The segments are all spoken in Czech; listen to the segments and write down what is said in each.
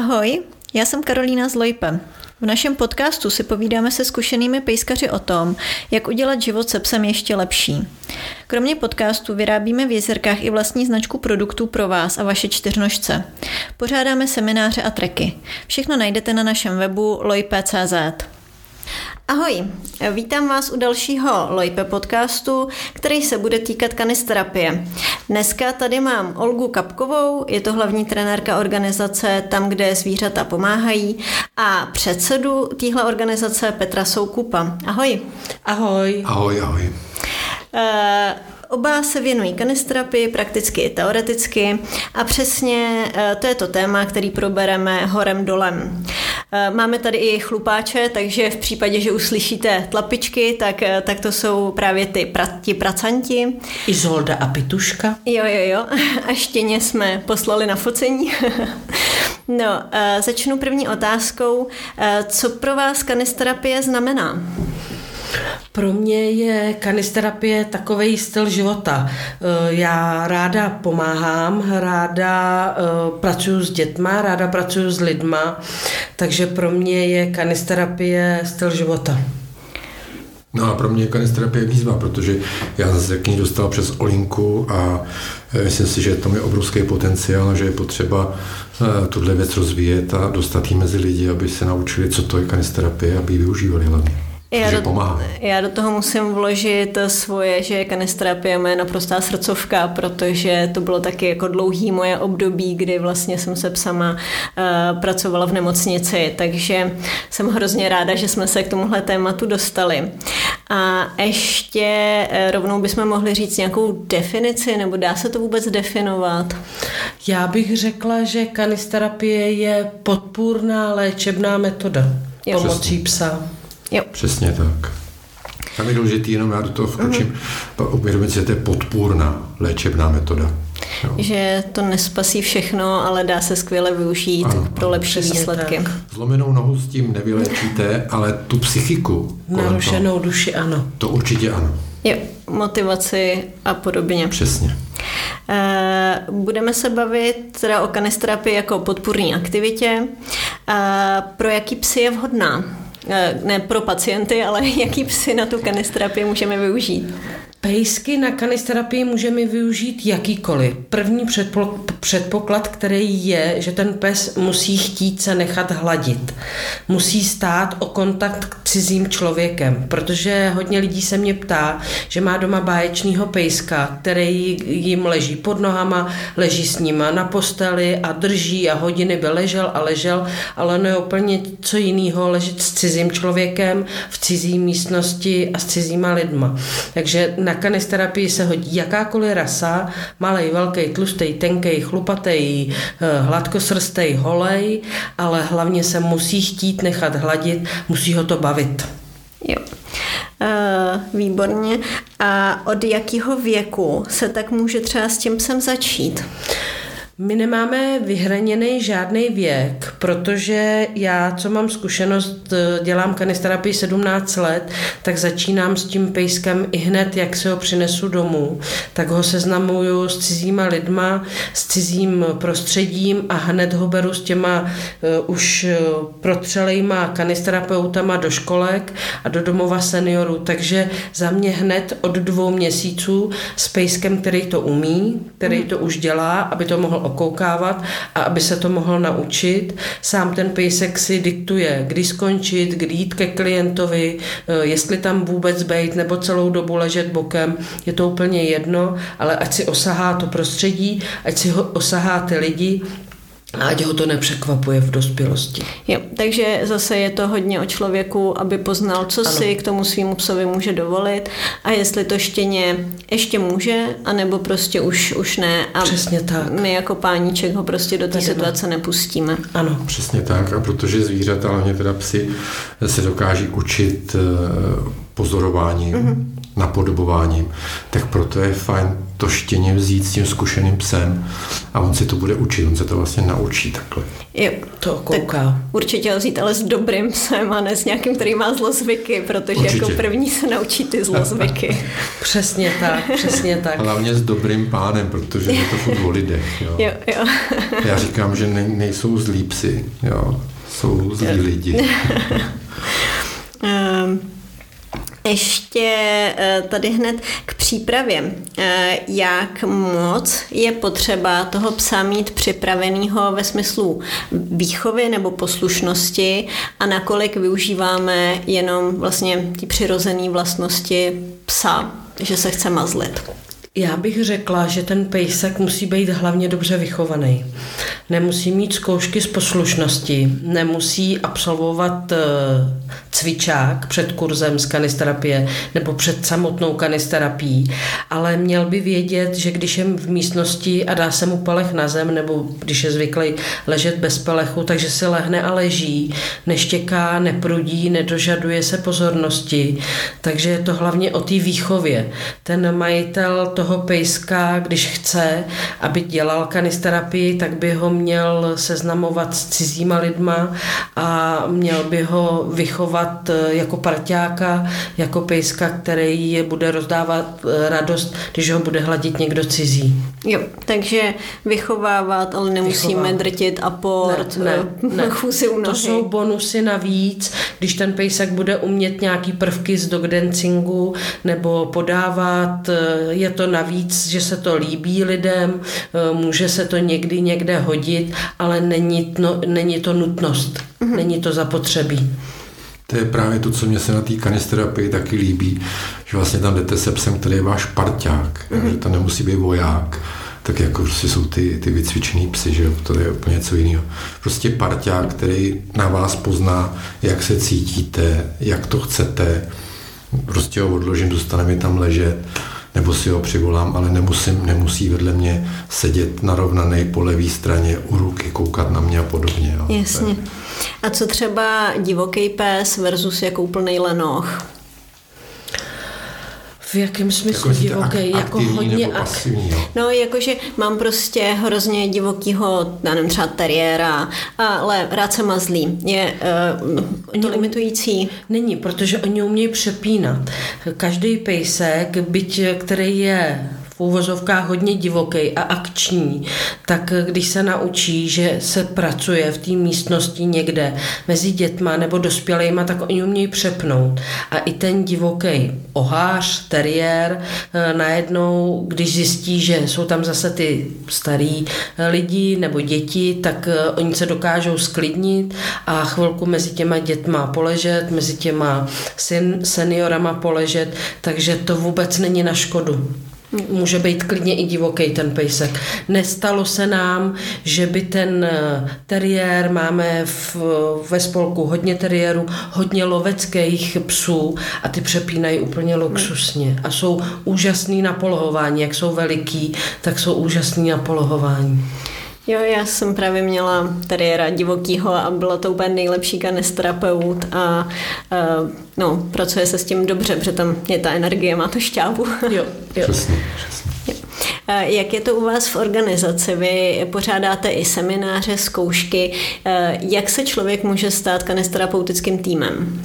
Ahoj, já jsem Karolína z Lojpe. V našem podcastu si povídáme se zkušenými pejskaři o tom, jak udělat život se psem ještě lepší. Kromě podcastu vyrábíme v jezerkách i vlastní značku produktů pro vás a vaše čtyřnožce. Pořádáme semináře a treky. Všechno najdete na našem webu lojpe.cz. Ahoj, vítám vás u dalšího Lojpe podcastu, který se bude týkat kanisterapie. Dneska tady mám Olgu Kapkovou, je to hlavní trenérka organizace Tam, kde zvířata pomáhají a předsedu téhle organizace Petra Soukupa. Ahoj. Ahoj. Ahoj, ahoj. Uh, Oba se věnují kanisterapii, prakticky i teoreticky a přesně eh, to je to téma, který probereme horem dolem. Eh, máme tady i chlupáče, takže v případě, že uslyšíte tlapičky, tak, eh, tak to jsou právě ty pra, ti pracanti. Izolda a Pituška. Jo, jo, jo. A štěně jsme poslali na focení. no, začnu první otázkou. Co pro vás kanisterapie znamená? Pro mě je kanisterapie takový styl života. Eh, já ráda pomáhám, ráda eh, pracuji s dětma, ráda pracuji s lidma, takže pro mě je kanisterapie styl života. No a pro mě je kanisterapie výzva, protože já se k ní dostal přes Olinku a eh, myslím si, že tam je obrovský potenciál, že je potřeba tuhle věc rozvíjet a dostat ji mezi lidi, aby se naučili, co to je kanisterapie, aby ji využívali hlavně. Já do, pomáhá. já do toho musím vložit svoje, že kanisterapie je moje naprostá srdcovka, protože to bylo taky jako dlouhý moje období, kdy vlastně jsem se psama uh, pracovala v nemocnici, takže jsem hrozně ráda, že jsme se k tomuhle tématu dostali. A ještě uh, rovnou bychom mohli říct nějakou definici, nebo dá se to vůbec definovat? Já bych řekla, že kanisterapie je podpůrná léčebná metoda pomocí psa. Jo. Přesně tak. Tam je důležitý, jenom já do toho vkočím, uh-huh. uvědomit si, že to je podpůrná léčebná metoda. Jo. Že to nespasí všechno, ale dá se skvěle využít ano, pro lepší výsledky. Tak. Zlomenou nohu s tím nevyléčíte, ale tu psychiku. Narušenou duši ano. To určitě ano. Jo, motivaci a podobně. Přesně. Eh, budeme se bavit teda o kanisterapii jako podpůrní aktivitě. Eh, pro jaký psy je vhodná? Eh, ne pro pacienty, ale jaký psy na tu kanisterapii můžeme využít? Pejsky na kanisterapii můžeme využít jakýkoliv. První předpoklad, který je, že ten pes musí chtít se nechat hladit. Musí stát o kontakt k cizím člověkem, protože hodně lidí se mě ptá, že má doma báječního pejska, který jim leží pod nohama, leží s nima na posteli a drží a hodiny by ležel a ležel, ale ono je úplně co jiného ležet s cizím člověkem v cizí místnosti a s cizíma lidma. Takže na kanisterapii se hodí jakákoliv rasa, malý, velký, tlustý, tenký, chlupatý, eh, hladkosrstý, holej, ale hlavně se musí chtít nechat hladit, musí ho to bavit. Jo. Uh, výborně. A od jakého věku se tak může třeba s tím psem začít? My nemáme vyhraněný žádný věk, protože já, co mám zkušenost, dělám kanisterapii 17 let, tak začínám s tím pejskem i hned, jak se ho přinesu domů, tak ho seznamuju s cizíma lidma, s cizím prostředím a hned ho beru s těma uh, už protřelejma kanisterapeutama do školek a do domova seniorů. Takže za mě hned od dvou měsíců s pejskem, který to umí, který mhm. to už dělá, aby to mohl okoukávat a aby se to mohl naučit. Sám ten pejsek si diktuje, kdy skončit, kdy jít ke klientovi, eh, jestli tam vůbec být nebo celou dobu ležet bokem, je to úplně jedno, ale ať si osahá to prostředí, ať si ho osahá ty lidi, a ať ho to nepřekvapuje v dospělosti. Jo, takže zase je to hodně o člověku, aby poznal, co ano. si k tomu svýmu psovi může dovolit a jestli to štěně ještě může, anebo prostě už, už ne. A Přesně tak. My jako páníček ho prostě do té situace nepustíme. Ano. Přesně tak. A protože zvířata, hlavně teda psy, se dokáží učit eh, pozorováním, mm-hmm. napodobováním, tak proto je fajn to štěně vzít s tím zkušeným psem a on si to bude učit, on se to vlastně naučí takhle. Jo, to kouká. Tak určitě vzít ale s dobrým psem a ne s nějakým, který má zlozvyky, protože jako určitě. jako první se naučí ty zlozvyky. přesně tak, přesně tak. Hlavně s dobrým pánem, protože je to furt o lidech. Jo. Jo, jo. Já říkám, že ne, nejsou zlí psy, jo. jsou zlí lidi. um. Ještě eh, tady hned k přípravě. Eh, jak moc je potřeba toho psa mít připraveného ve smyslu výchovy nebo poslušnosti a nakolik využíváme jenom vlastně ty přirozené vlastnosti psa, že se chce mazlit? Já bych řekla, že ten pejsek musí být hlavně dobře vychovaný. Nemusí mít zkoušky z poslušnosti, nemusí absolvovat eh, cvičák před kurzem z kanisterapie nebo před samotnou kanisterapií, ale měl by vědět, že když je v místnosti a dá se mu pelech na zem, nebo když je zvyklý ležet bez pelechu, takže si lehne a leží, neštěká, neprudí, nedožaduje se pozornosti. Takže je to hlavně o té výchově. Ten majitel toho pejska, když chce, aby dělal kanisterapii, tak by ho měl seznamovat s cizíma lidma a měl by ho vychovat eh, jako parťáka, jako pejska, který je bude rozdávat eh, radost, když ho bude hladit někdo cizí. Jo, takže vychovávat, ale nemusíme vychovávat. drtit aport, ne, ne, ne. chusy u To jsou bonusy navíc, když ten pejsek bude umět nějaký prvky z dogdancingu nebo podávat, eh, je to navíc, že se to líbí lidem, může se to někdy někde hodit, ale není, no, není to nutnost, mm-hmm. není to zapotřebí. To je právě to, co mě se na té kanisterapii taky líbí, že vlastně tam jdete se psem, který je váš parťák, mm-hmm. že to nemusí být voják, tak jako prostě jsou ty, ty vycvičený psy, že to je úplně něco jiného. Prostě parťák, který na vás pozná, jak se cítíte, jak to chcete, prostě ho odložím, dostane mi tam ležet nebo si ho přivolám, ale nemusím, nemusí vedle mě sedět narovnaný po levé straně u ruky, koukat na mě a podobně. Jo. Jasně. A co třeba divoký pes versus jako úplný lenoch? V jakém smyslu jako divoký? Ak- jako hodně ak... pasivní? No, jakože mám prostě hrozně divokýho, já nevím, třeba teriéra, ale rád se mazlí. Je uh, to limitující? Není, protože oni umějí přepínat. Každý pejsek, byť který je úvozovkách hodně divoký a akční, tak když se naučí, že se pracuje v té místnosti někde mezi dětma nebo dospělejma, tak oni umějí přepnout. A i ten divoký ohář, teriér, eh, najednou, když zjistí, že jsou tam zase ty starý eh, lidi nebo děti, tak eh, oni se dokážou sklidnit a chvilku mezi těma dětma poležet, mezi těma seniorama poležet, takže to vůbec není na škodu. Může být klidně i divoký ten pejsek. Nestalo se nám, že by ten eh, teriér, máme v, ve spolku hodně teriérů, hodně loveckých psů a ty přepínají úplně luxusně a jsou úžasný na polohování. Jak jsou veliký, tak jsou úžasný na polohování. Jo, já jsem právě měla teriéra divokýho a bylo to úplně nejlepší kanisterapeut a uh, no, pracuje se s tím dobře, protože tam je ta energie, má to šťávu. Jo, jo. Přesně, přesně. Jak je to u vás v organizaci? Vy pořádáte i semináře, zkoušky. Jak se člověk může stát kanisterapeutickým týmem?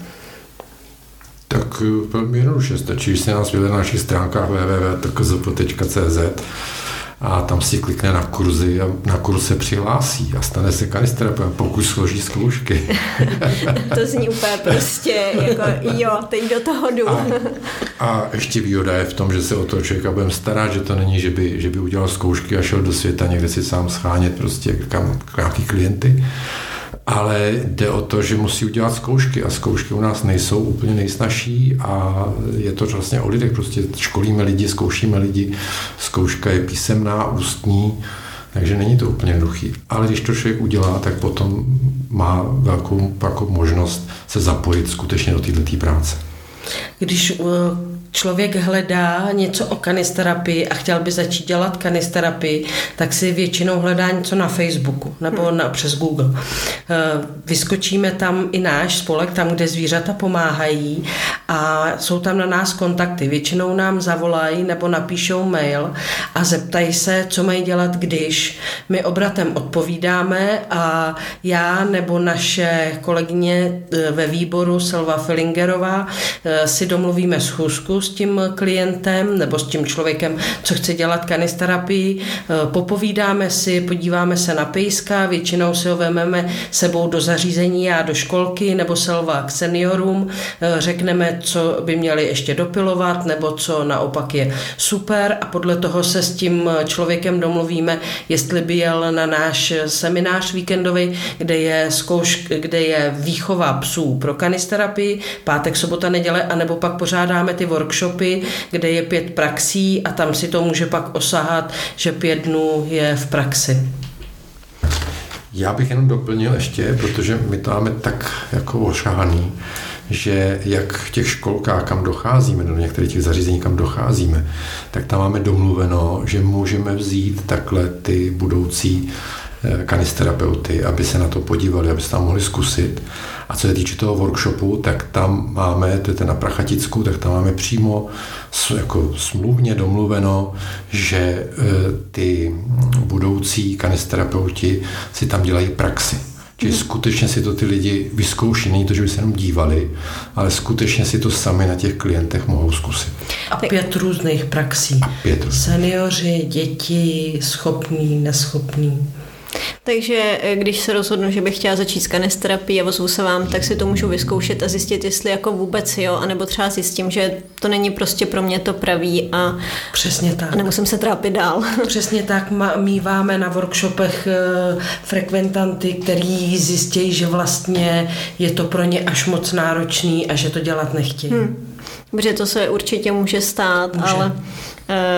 Tak velmi jednoduše, stačí, když se nás vyjde na našich stránkách www.tkzp.cz a tam si klikne na kurzy a na kurz se přihlásí a stane se kanisterapeutem, pokud složí zkoušky. to zní úplně prostě jako jo, teď do toho jdu. A, a ještě výhoda je v tom, že se o toho člověka budeme starat, že to není, že by, že by udělal zkoušky a šel do světa někde si sám schánět prostě kam, nějaký klienty, ale jde o to, že musí udělat zkoušky a zkoušky u nás nejsou úplně nejsnažší a je to vlastně o lidech, prostě školíme lidi, zkoušíme lidi, zkouška je písemná, ústní, takže není to úplně jednoduchý. Ale když to člověk udělá, tak potom má velkou jako možnost se zapojit skutečně do této práce. Když uh, člověk hledá něco o kanisterapii a chtěl by začít dělat kanisterapii, tak si většinou hledá něco na Facebooku nebo na, přes Google. Eh, vyskočíme tam i náš spolek, tam, kde zvířata pomáhají a jsou tam na nás kontakty. Většinou nám zavolají nebo napíšou mail a zeptají se, co mají dělat, když. My obratem odpovídáme a já nebo naše kolegyně eh, ve výboru Selva Fillingerová eh, si domluvíme schůzku s tím klientem nebo s tím člověkem, co chce dělat kanisterapii, popovídáme si, podíváme se na pejska, většinou si ho vememe sebou do zařízení, já do školky nebo Selva k seniorům, řekneme, co by měli ještě dopilovat nebo co naopak je super a podle toho se s tím člověkem domluvíme, jestli by jel na náš seminář víkendový, kde je, zkouš, kde je výchova psů pro kanisterapii, pátek, sobota, neděle, anebo pak pořádáme ty workshopy, kde je pět praxí a tam si to může pak osahat, že pět dnů je v praxi. Já bych jenom doplnil ještě, protože my to máme tak jako ošahaný, že jak v těch školkách, kam docházíme, do některých těch zařízení, kam docházíme, tak tam máme domluveno, že můžeme vzít takhle ty budoucí kanisterapeuty, aby se na to podívali, aby se tam mohli zkusit. A co se týče toho workshopu, tak tam máme, to je ten na Prachaticku, tak tam máme přímo jako smluvně domluveno, že e, ty budoucí kanisterapeuti si tam dělají praxi. Čili hmm. skutečně si to ty lidi vyzkouší. Není to, že by se jenom dívali, ale skutečně si to sami na těch klientech mohou zkusit. A pět různých praxí. Pět. Seniori, děti, schopní, neschopní. Takže eh, když se rozhodnu, že bych chtěla začít s kanisterapií a ozvu se vám, tak si to můžu vyzkoušet a zjistit, jestli jako vůbec jo, anebo třeba zjistím, že to není prostě pro mě to pravý a, Přesně tak. a nemusím se trápit dál. Přesně tak míváme na workshopech eh, frekventanty, který zjistí, že vlastně je to pro ně až moc náročný a že to dělat nechtějí. Hmm. Protože to se určitě může stát, může. ale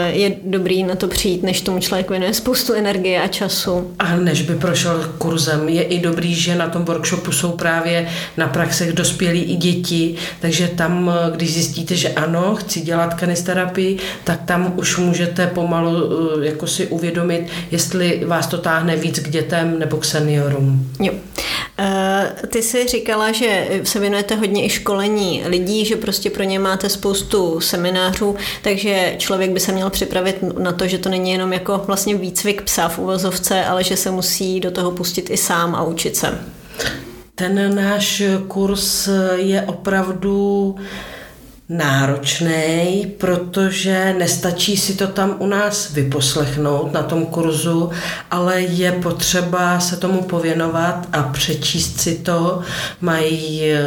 je dobrý na to přijít, než tomu člověk věnuje spoustu energie a času. A než by prošel kurzem, je i dobrý, že na tom workshopu jsou právě na praxech dospělí i děti, takže tam, eh, když zjistíte, že ano, chci dělat kanisterapii, tak tam už můžete pomalu eh, jako si uvědomit, jestli vás to táhne víc k dětem nebo k seniorům. Jo. Ty jsi říkala, že se věnujete hodně i školení lidí, že prostě pro ně máte spoustu seminářů, takže člověk by se měl připravit na to, že to není jenom jako vlastně výcvik psa v uvozovce, ale že se musí do toho pustit i sám a učit se. Ten náš kurz je opravdu náročný, protože nestačí si to tam u nás vyposlechnout na tom kurzu, ale je potřeba se tomu pověnovat a přečíst si to. Mají eh,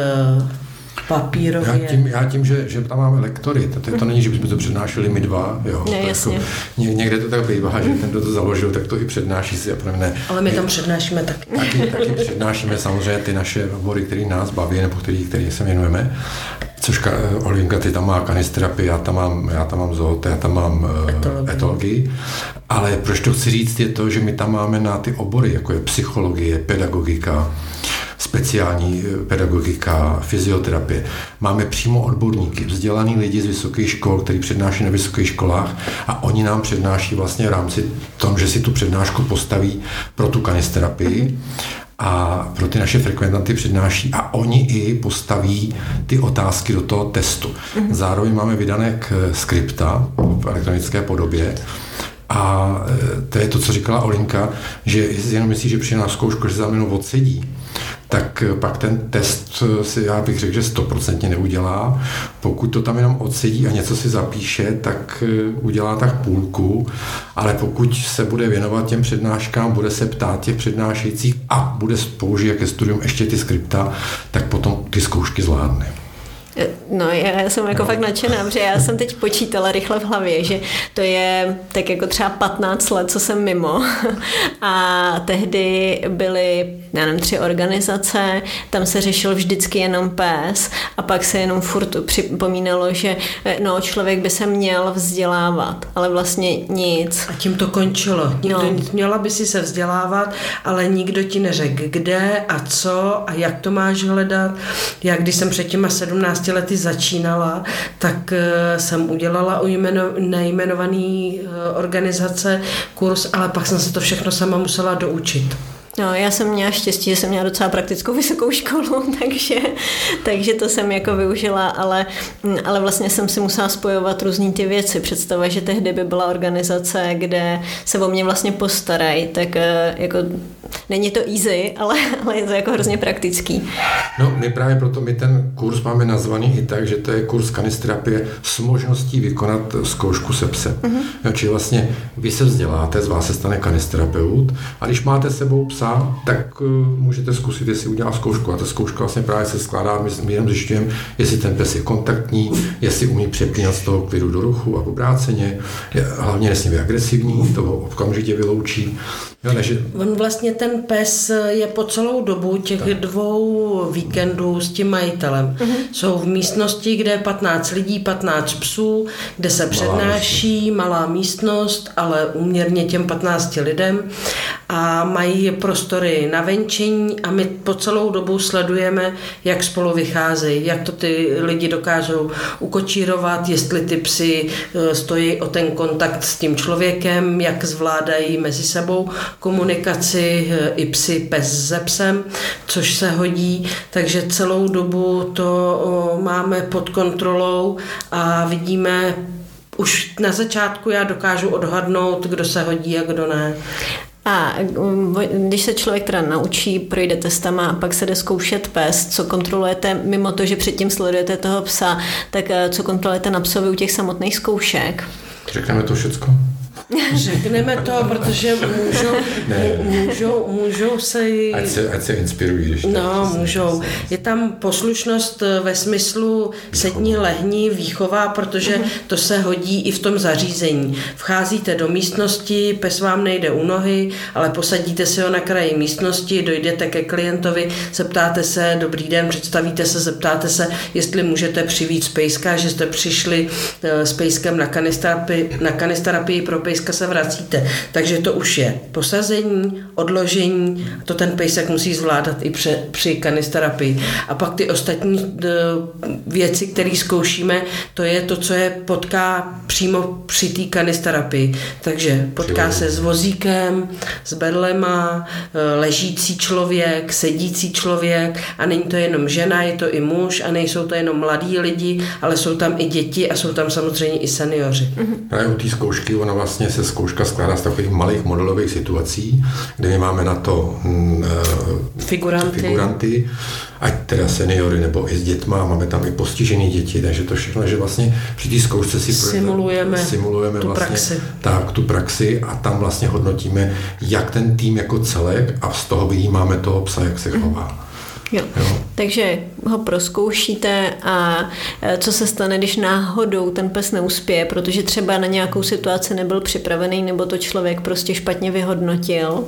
papírově. Já tím, já tím že, že tam máme lektory, to, to, to není, že bychom to přednášeli my dva, jo. Ne, to jasně. Jako, ně, někde to tak bývá, že ten, kdo to založil, tak to i přednáší si a ne. Ale my tam přednášíme taky. Taky, taky přednášíme samozřejmě ty naše obory, které nás baví, nebo který, který se věnujeme. Což Olinka, ty tam má kanisterapii, já tam mám, já tam mám zoote, já tam mám etologii. etologii. Ale proč to chci říct je to, že my tam máme na ty obory, jako je psychologie, pedagogika, speciální eh, pedagogika, fyzioterapie. Máme přímo odborníky, vzdělaný lidi z vysokých škol, kteří přednáší na vysokých školách a oni nám přednáší vlastně v rámci tom, že si tu přednášku postaví pro tu kanisterapii a pro ty naše frekventanty přednáší a oni i postaví ty otázky do toho testu. Mhm. Zároveň máme vydané k eh, skripta v elektronické podobě, a eh, to je to, co říkala Olinka, že jestli jenom myslí, že při nás zkoušku, že za mnou odsedí, tak pak ten test si, já bych řekl, že stoprocentně neudělá. Pokud to tam jenom odsedí a něco si zapíše, tak eh, udělá tak půlku, ale pokud se bude věnovat těm přednáškám, bude se ptát těch přednášejících a bude použít ke studium ještě ty skripta, tak potom ty zkoušky zvládne. No, já jsem jako no. fakt nadšená, protože já jsem teď počítala rychle v hlavě, že to je tak jako třeba 15 let, co jsem mimo. A tehdy byly, já nevím, tři organizace, tam se řešil vždycky jenom pes a pak se jenom furt připomínalo, že no, člověk by se měl vzdělávat, ale vlastně nic. A tím to končilo. Nikdo no. měla by si se vzdělávat, ale nikdo ti neřekl, kde a co a jak to máš hledat. Jak když jsem před těma 17 15 lety začínala, tak eh, jsem udělala u jmeno, nejmenovaný eh, organizace kurz, ale pak jsem se to všechno sama musela doučit. No, já jsem měla štěstí, že jsem měla docela praktickou vysokou školu, takže, takže to jsem jako využila, ale, ale vlastně jsem si musela spojovat různý ty věci. Představa, že tehdy by byla organizace, kde se o mě vlastně postarají, tak eh, jako není to easy, ale, ale je to jako hrozně praktický. No, my právě proto my ten kurz máme nazvaný i tak, že to je kurz kanisterapie s možností vykonat zkoušku sepse. Mm-hmm. Čili vlastně vy se vzděláte, z vás se stane kanisterapeut a když máte sebou psa, psa, tak uh, můžete zkusit, jestli udělá zkoušku. A ta zkouška vlastně právě se skládá, my, my jenom zjišťujeme, jestli ten pes je kontaktní, jestli umí přepínat z toho klidu do ruchu a obráceně, hlavně nesmí být agresivní, toho okamžitě vyloučí. Jo, takže... On vlastně ten pes je po celou dobu těch tak. dvou víkendů s tím majitelem. Uh-huh. Jsou v místnosti, kde je 15 lidí, 15 psů, kde se malá přednáší, místnost. malá místnost, ale uměrně těm 15 lidem a mají prostory na venčení a my po celou dobu sledujeme, jak spolu vycházejí, jak to ty lidi dokážou ukočírovat, jestli ty psy e, stojí o ten kontakt s tím člověkem, jak zvládají mezi sebou komunikaci e, i psy pes se psem, což se hodí, takže celou dobu to máme pod kontrolou a vidíme už na začátku já dokážu odhadnout, kdo se hodí a kdo ne. A um, když se člověk teda naučí, projde testama a pak se jde zkoušet pes, co kontrolujete, mimo to, že předtím sledujete toho psa, tak eh, co kontrolujete na psovi u těch samotných zkoušek? Řekneme to všecko. Řekneme to, protože můžou, můžou, můžou se... Ať se, ať se inspirují. Když no, můžou. Je tam poslušnost eh, ve smyslu sední, lehní, výchová, protože to se hodí i v tom zařízení. Vcházíte do místnosti, pes vám nejde u nohy, ale posadíte si ho na kraji místnosti, dojdete ke klientovi, zeptáte se, dobrý den, představíte se, zeptáte se, jestli můžete přivít spejska, že jste přišli eh, s pejskem na kanisterapii, na kanisterapii pro pejska pejska se vracíte. Takže to už je posazení, odložení, to ten pejsek musí zvládat i při, při kanisterapii. A pak ty ostatní věci, které zkoušíme, to je to, co je potká přímo při té kanisterapii. Takže potká se s vozíkem, s bedlema, eh, ležící člověk, sedící člověk a není to jenom žena, je to i muž a nejsou to jenom mladí lidi, ale jsou tam i děti a jsou tam samozřejmě i seniori. Právě u té zkoušky ona vlastně se zkouška skládá z takových malých modelových situací, kde my máme na to mm, eh, figuranty. figuranty, ať teda seniory nebo i s dětma, máme tam i postižené děti, takže to všechno, že vlastně při té zkoušce si simulujeme, simulujeme tu vlastně, praxi. Tak, tu praxi a tam vlastně hodnotíme, jak ten tým jako celek a z toho máme toho psa, jak se chová. Mm. Jo. jo. Takže ho proskoušíte a e, co se stane, když náhodou ten pes neuspěje, protože třeba na nějakou situaci nebyl připravený nebo to člověk prostě špatně vyhodnotil?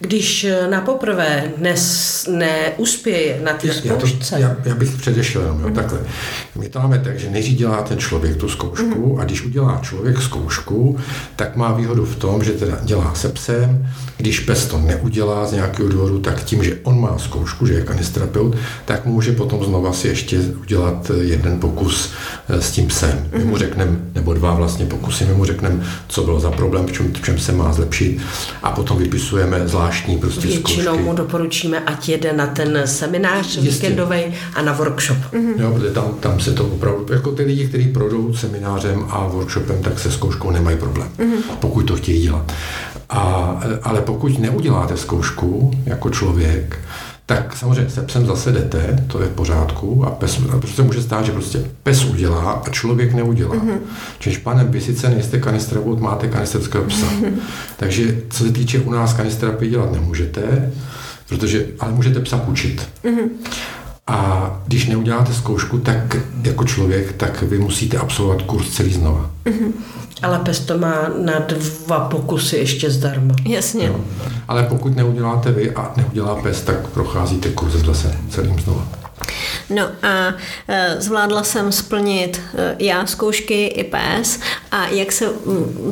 Když e, na poprvé nes, neuspěje na té zkoušce. Já, já, já bych předešel jenom, jo, mm. takhle. My to máme tak, že nejdřív dělá ten člověk tu zkoušku mm. a když udělá člověk zkoušku, tak má výhodu v tom, že teda dělá se psem, když pes to neudělá z nějakého důvodu, tak tím, že on má zkoušku, že je kanisterapeut, tak může potom znova si ještě udělat jeden pokus eh, s tím psem. My mu mhm. řekneme, nebo dva vlastně pokusy, my mu řekneme, co bylo za problém, v čem, v čem se má zlepšit a potom vypisujeme zvláštní prostě Většinou zkoušky. mu doporučíme, ať jede na ten seminář víkendový a na workshop. Mm-hmm. Jo, protože tam, tam se to opravdu, jako ty lidi, kteří projdou seminářem a workshopem, tak se zkouškou nemají problém, mm-hmm. pokud to chtějí dělat. A, ale pokud neuděláte zkoušku jako člověk, tak samozřejmě se psem zase jdete, to je v pořádku a pes, a prostě může stát, že prostě pes udělá a člověk neudělá. Mm-hmm. Čiže panem, vy sice nejste kanistrobot, máte kanisterského psa. Mm-hmm. Takže co se týče u nás kanisterapii dělat nemůžete, protože, ale můžete psa učit. Mm-hmm. A když neuděláte zkoušku, tak jako člověk, tak vy musíte absolvovat kurz celý znova. Mm-hmm. Ale pes to má na dva pokusy ještě zdarma. Jasně. No. Ale pokud neuděláte vy a neudělá pes, tak procházíte kurz zase celým znova. No a e, zvládla jsem splnit e, já zkoušky i pes A jak se,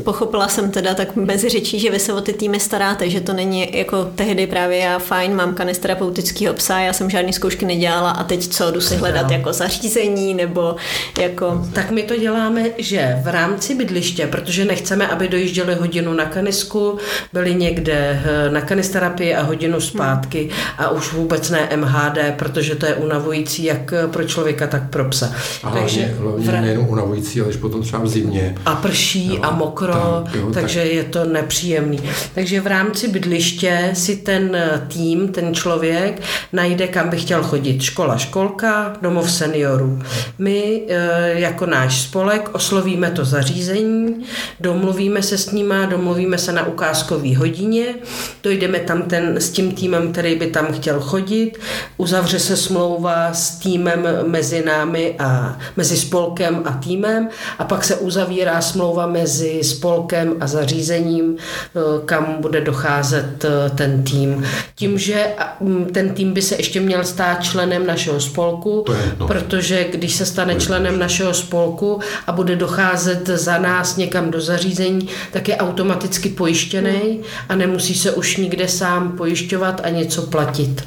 pochopila jsem teda tak mezi řečí, že vy se o ty týmy staráte, že to není jako tehdy právě já fajn, mám kanisterapeutického psa, já jsem žádný zkoušky nedělala a teď co, jdu si hledat jako zařízení nebo jako... Tak my to děláme, že v rámci bydliště, protože nechceme, aby dojížděli hodinu na kanisku, byli někde eh, na kanisterapii a hodinu zpátky a už vůbec ne MHD, protože to je unavující jak pro člověka, tak pro psa. A takže hlavně, hlavně nejenom unavující, ale potom třeba v zimě. A prší no, a mokro, tak, jo, takže tak. je to nepříjemný. Takže v rámci bydliště si ten tým, ten člověk najde, kam by chtěl chodit. Škola, školka, domov seniorů. My eh, jako náš spolek oslovíme to zařízení, domluvíme se s nima, domluvíme se na ukázkový hodině, dojdeme tam ten, s tím týmem, který by tam chtěl chodit, uzavře se smlouva s týmem mezi námi a mezi spolkem a týmem a pak se uzavírá smlouva mezi spolkem a zařízením, eh, kam bude docházet eh, ten tým. Tím, že mm, ten tým by se ještě měl stát členem našeho spolku, no. protože když se stane členem našeho spolku a bude docházet za nás někam do zařízení, tak je automaticky pojištěný a nemusí se už nikde sám pojišťovat a něco platit.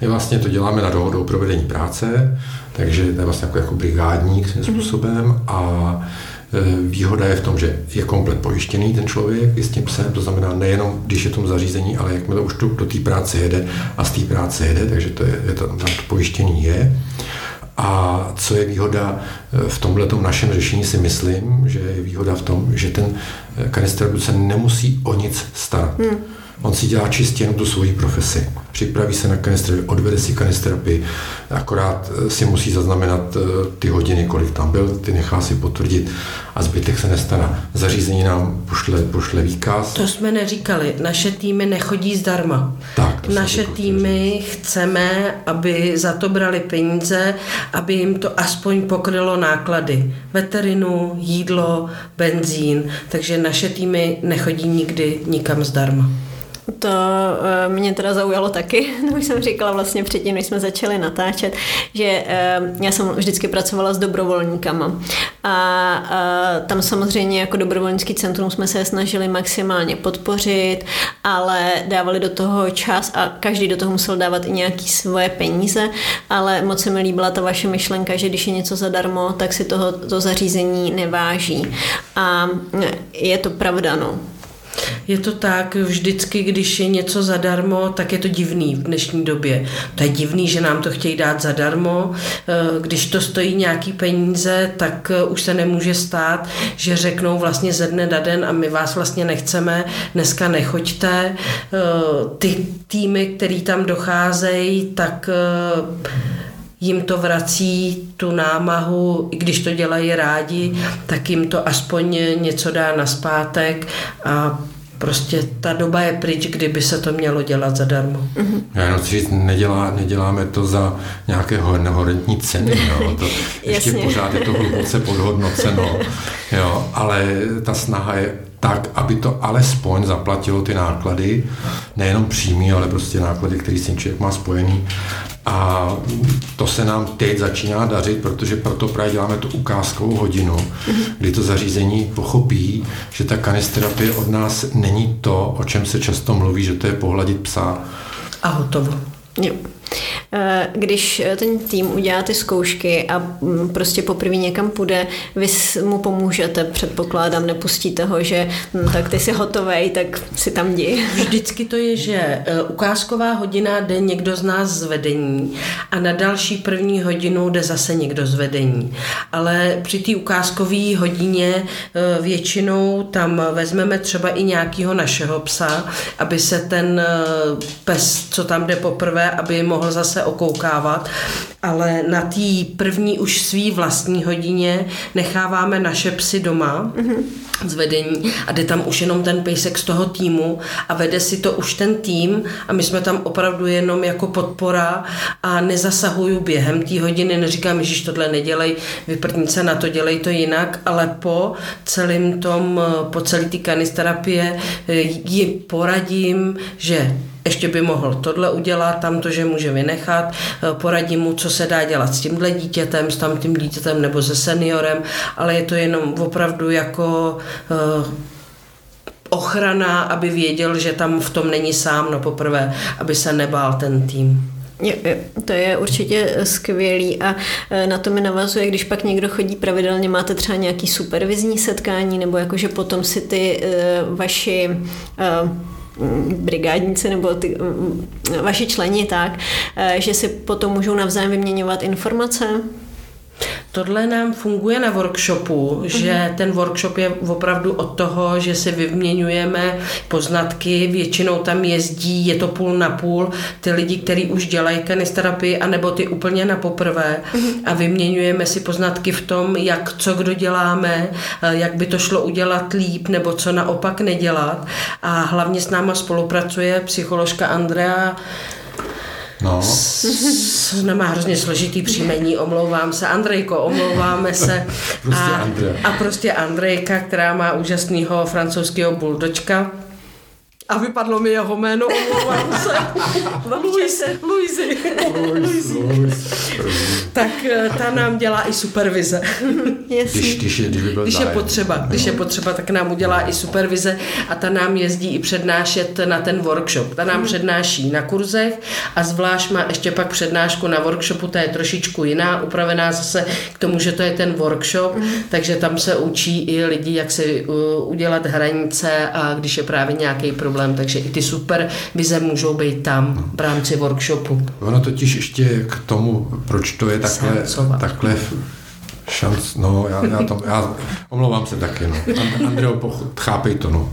My vlastně to děláme na dohodu o provedení práce, takže to je vlastně jako, jako brigádník svým způsobem a e, Výhoda je v tom, že je komplet pojištěný ten člověk i s tím psem, to znamená nejenom, když je v tom zařízení, ale jakmile už tu, do té práce jede a z té práce jede, takže to, je, je to, tam to pojištění je. A co je výhoda e, v tomhle našem řešení, si myslím, že je výhoda v tom, že ten e, kanister se nemusí o nic starat. Hmm On si dělá čistě jenom tu svoji profesi. Připraví se na kanister, odvede si kanisterapii, akorát eh, si musí zaznamenat eh, ty hodiny, kolik tam byl, ty nechá si potvrdit a zbytek se nestará. Zařízení nám pošle, pošle výkaz. To jsme neříkali. Naše týmy nechodí zdarma. Tak, Naše týmy chceme, aby za to brali peníze, aby jim to aspoň pokrylo náklady. Veterinu, jídlo, benzín. Takže naše týmy nechodí nikdy nikam zdarma. To eh, mě teda zaujalo taky, to už jsem říkala vlastně předtím, než jsme začali natáčet, že eh, já jsem vždycky pracovala s dobrovolníkama a tam samozřejmě jako dobrovolnický centrum jsme se snažili maximálně podpořit, ale dávali do toho čas a každý do toho musel dávat i nějaký svoje peníze, ale moc se mi líbila ta vaše myšlenka, že když je něco zadarmo, tak si toho to zařízení neváží. A je to pravda, no. Je to tak, vždycky, když je něco zadarmo, tak je to divný v dnešní době. To je divný, že nám to chtějí dát zadarmo. Eh, když to stojí nějaký peníze, tak eh, už se nemůže stát, že řeknou vlastně ze dne na den a my vás vlastně nechceme, dneska nechoďte. Eh, ty týmy, které tam docházejí, tak jim to vrací tu námahu, i když to dělají rádi, tak jim to aspoň něco dá na zpátek a prostě ta doba je pryč, kdyby se to mělo dělat zadarmo. Mm-hmm. Já jenom říct, nedělá, neděláme to za nějaké horentní ceny, jo. To ještě pořád je to hluboce podhodnoceno, jo. ale ta snaha je tak, aby to alespoň zaplatilo ty náklady, nejenom přímý, ale prostě náklady, které s tím člověk má spojený. A to se nám teď začíná dařit, protože proto právě děláme tu ukázkovou hodinu, kdy to zařízení pochopí, že ta kanisterapie od nás není to, o čem se často mluví, že to je pohladit psa. A hotovo. Jo. Eh, když ten tým udělá ty zkoušky a mm, prostě poprvé někam půjde, vy mu pomůžete, předpokládám, nepustíte ho, že hm, tak ty jsi hotovej, tak si tam jdi. Vždycky to je, že eh, ukázková hodina jde někdo z nás z vedení a na další první hodinu jde zase někdo z vedení. Ale při té ukázkové hodině eh, většinou tam vezmeme třeba i nějakého našeho psa, aby se ten pes, co tam jde poprvé, aby mohl zase okoukávat, ale na té první už svý vlastní hodině necháváme naše psy doma mm-hmm. z vedení a jde tam už jenom ten pejsek z toho týmu a vede si to už ten tým a my jsme tam opravdu jenom jako podpora a nezasahuju během té hodiny, neříkám, že tohle nedělej, vyprdnice na to, dělej to jinak, ale po celém tom, po celé té kanisterapie ji poradím, že ještě by mohl tohle udělat, tam to, že může vynechat, eh, poradím mu, co se dá dělat s tímhle dítětem, s tamtým dítětem nebo se seniorem, ale je to jenom opravdu jako uh, ochrana, aby věděl, že tam v tom není sám, no poprvé, aby se nebál ten tým. To je určitě skvělý a e, na to mi navazuje, když pak někdo chodí pravidelně, máte třeba nějaký supervizní setkání, nebo jakože potom si ty vaši brigádníci nebo ty, vaši členi tak, že si potom můžou navzájem vyměňovat informace? Tohle nám funguje na workshopu, mm-hmm. že ten workshop je opravdu od toho, že si vyměňujeme poznatky, většinou tam jezdí, je to půl na půl, ty lidi, kteří už dělají kanisterapii, anebo ty úplně na poprvé mm-hmm. a vyměňujeme si poznatky v tom, jak co kdo děláme, jak by to šlo udělat líp, nebo co naopak nedělat a hlavně s náma spolupracuje psycholožka Andrea No. Nemá hrozně složitý příjmení, omlouvám se. Andrejko, omlouváme se. prostě a, a prostě Andrejka, která má úžasného francouzského buldočka. A vypadlo mi jeho jméno, omlouvám se. Tak eh, ta nám dělá i supervize. Když, když, je, když, by byl když je potřeba, když je potřeba, tak nám udělá i supervize a ta nám jezdí i přednášet na ten workshop. Ta nám hmm. přednáší na kurzech a zvlášť má ještě pak přednášku na workshopu, ta je trošičku jiná, upravená zase k tomu, že to je ten workshop, hmm. takže tam se učí i lidi, jak si uh, udělat hranice a když je právě nějaký problém, takže i ty supervize můžou být tam v rámci workshopu. Ono totiž ještě k tomu, proč to je takhle, takhle šanc, no, já, já, tam, já omlouvám se taky, no. Andreo, chápej to, no.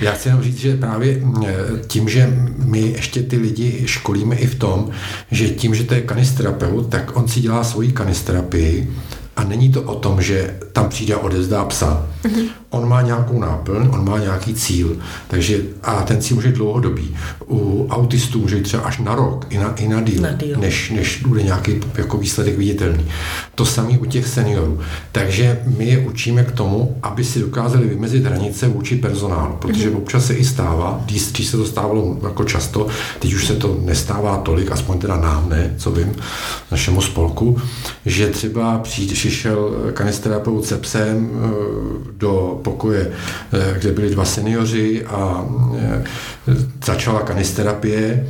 Já chci jenom říct, že právě eh, tím, že my ještě ty lidi školíme i v tom, že tím, že to je kanisterapeut, tak on si dělá svoji kanisterapii a není to o tom, že tam přijde a odezdá psa. Mm-hmm. On má nějakou náplň, on má nějaký cíl, takže a ten cíl může být dlouhodobý. U autistů může být třeba až na rok, i na, i na díl, na díl. Než, než bude nějaký jako výsledek viditelný. To samé u těch seniorů. Takže my je učíme k tomu, aby si dokázali vymezit hranice vůči personálu, protože mm-hmm. občas se i stává, když se to stávalo jako často, teď už se to nestává tolik, aspoň teda nám ne, co vím, našemu spolku, že třeba přijde, přišel kanisterapeut se psem eh, do pokoje, eh, kde byli dva seniori a eh, začala kanisterapie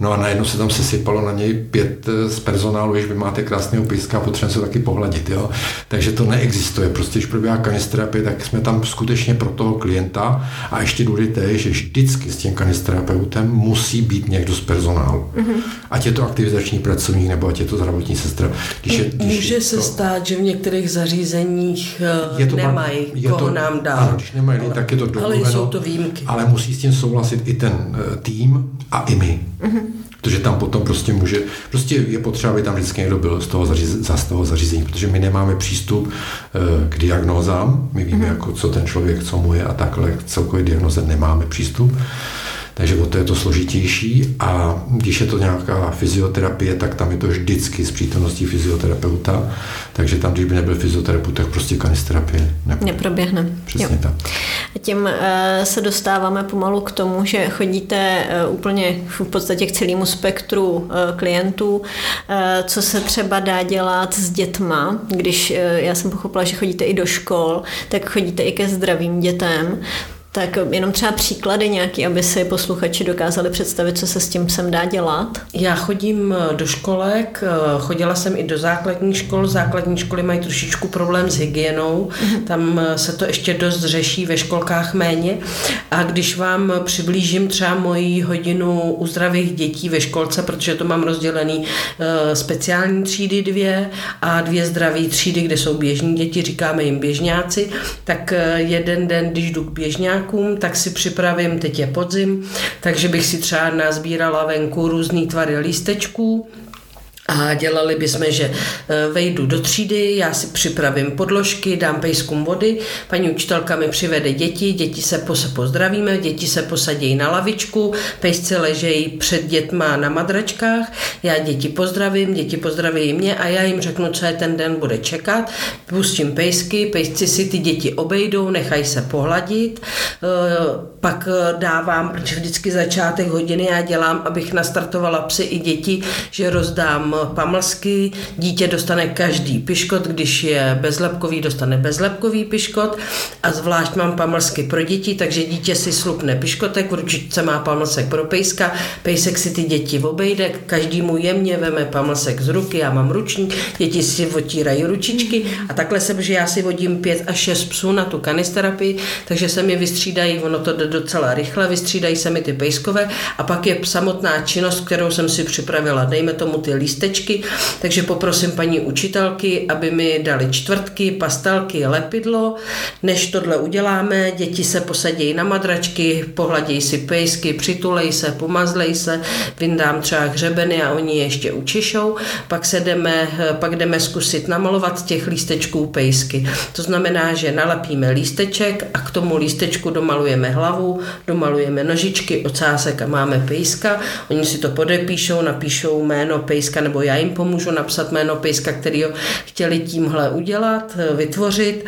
No a najednou se tam sesypalo na něj pět eh, z personálu, že vy máte krásného píska a potřebujeme se taky pohladit. Jo? Takže to neexistuje. Prostě, když probíhá kanisterapie, tak jsme tam skutečně pro toho klienta. A ještě důležité je, že vždycky s tím kanisterapeutem musí být někdo z personálu. Mm-hmm. Ať je to aktivizační pracovník, nebo ať je to zdravotní sestra. Když je, když Může je se to, stát, že v některých zařízeních eh, je to, nemají, je koho to, nám dá. Ano, když nemají, ale, tak je to domluveno. Ale jsou to výjimky. Ale musí s tím souhlasit i ten uh, tým a i my. Mm-hmm. Protože tam potom prostě může, prostě je potřeba, aby tam vždycky někdo byl z toho, zařízení, z toho zařízení, protože my nemáme přístup eh, k diagnózám, my víme, mm-hmm. jako, co ten člověk, co mu je a takhle, k celkové diagnoze nemáme přístup takže o to je to složitější a když je to nějaká fyzioterapie, tak tam je to vždycky s přítomností fyzioterapeuta, takže tam, když by nebyl fyzioterapeut, tak prostě kanisterapie neproběhne. neproběhne. Přesně jo. tak. A tím uh, se dostáváme pomalu k tomu, že chodíte uh, úplně v podstatě k celému spektru uh, klientů. Co se třeba dá dělat s dětma, když já jsem pochopila, že chodíte i do škol, tak chodíte i ke zdravým dětem. Tak jenom třeba příklady nějaký, aby si posluchači dokázali představit, co se s tím sem dá dělat? Já chodím eh, do školek, eh, chodila jsem i do základní škol. Základní školy mají trošičku problém s hygienou, mm-hmm. tam eh, se to ještě dost řeší, ve školkách méně. A když vám přiblížím třeba moji hodinu u zdravých dětí ve školce, protože to mám rozdělený speciální třídy dvě a dvě zdraví třídy, kde jsou běžní děti, říkáme jim běžňáci, tak jeden den, když jdu k běžňákům, známkům, tak si připravím, teď je podzim, takže bych si třeba nazbírala venku různý tvary lístečků, a dělali bychom, že eh, vejdu do třídy, já si připravím podložky, dám pejskům vody, paní učitelka mi přivede děti, děti se, se pozdravíme, děti se posadí na lavičku, pejsci ležejí před dětma na madračkách, já děti pozdravím, děti pozdraví mě a já jim řeknu, co je ten den bude čekat, pustím pejsky, pejsci si ty děti obejdou, nechají se pohladit, eh, pak eh, dávám, protože vždycky začátek hodiny já dělám, abych nastartovala psy i děti, že rozdám pamlsky, dítě dostane každý piškot, když je bezlepkový, dostane bezlepkový piškot. A zvlášť mám pamlsky pro děti, takže dítě si slupne piškotek, v ručičce má pamlsek pro pejska, pejsek si ty děti obejde, každý mu jemně veme pamlsek z ruky, já mám ručník, děti si otírají ručičky. A takhle se, že já si vodím pět až šest psů na tu kanisterapii, takže se mi vystřídají, ono to jde docela rychle, vystřídají se mi ty pejskové. A pak je samotná činnost, kterou jsem si připravila, dejme tomu ty lístečky, takže poprosím paní učitelky, aby mi dali čtvrtky, pastelky, lepidlo. Než tohle uděláme, děti se posadí na madračky, pohladí si pejsky, přitulej se, pomazlej se, vyndám třeba hřebeny a oni ještě učišou, pak se jdeme, pak jdeme zkusit namalovat těch lístečků pejsky. To znamená, že nalepíme lísteček a k tomu lístečku domalujeme hlavu, domalujeme nožičky, ocásek a máme pejska. Oni si to podepíšou, napíšou jméno pejska nebo já jim pomůžu napsat jméno pejska, který ho chtěli tímhle udělat, vytvořit.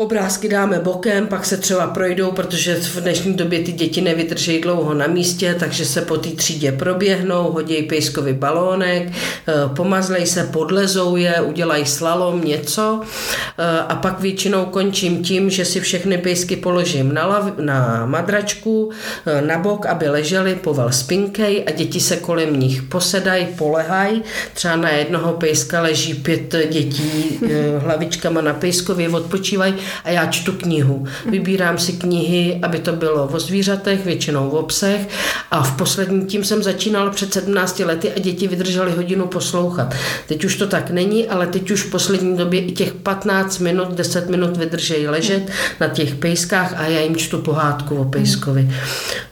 Obrázky dáme bokem, pak se třeba projdou, protože v dnešní době ty děti nevydrží dlouho na místě, takže se po té třídě proběhnou, hodí pejskový balónek, eh, pomazlej se, podlezou je, udělají slalom, něco eh, a pak většinou končím tím, že si všechny pejsky položím na, lav, na madračku, eh, na bok, aby leželi, povel spinkej a děti se kolem nich posedají, polehají. Třeba na jednoho pejska leží pět dětí hlavičkama na pejskově, odpočívají a já čtu knihu. Vybírám si knihy, aby to bylo o zvířatech, většinou o psech a v posledním tím jsem začínal před 17 lety a děti vydržely hodinu poslouchat. Teď už to tak není, ale teď už v poslední době i těch 15 minut, 10 minut vydržejí ležet na těch pejskách a já jim čtu pohádku o pejskovi.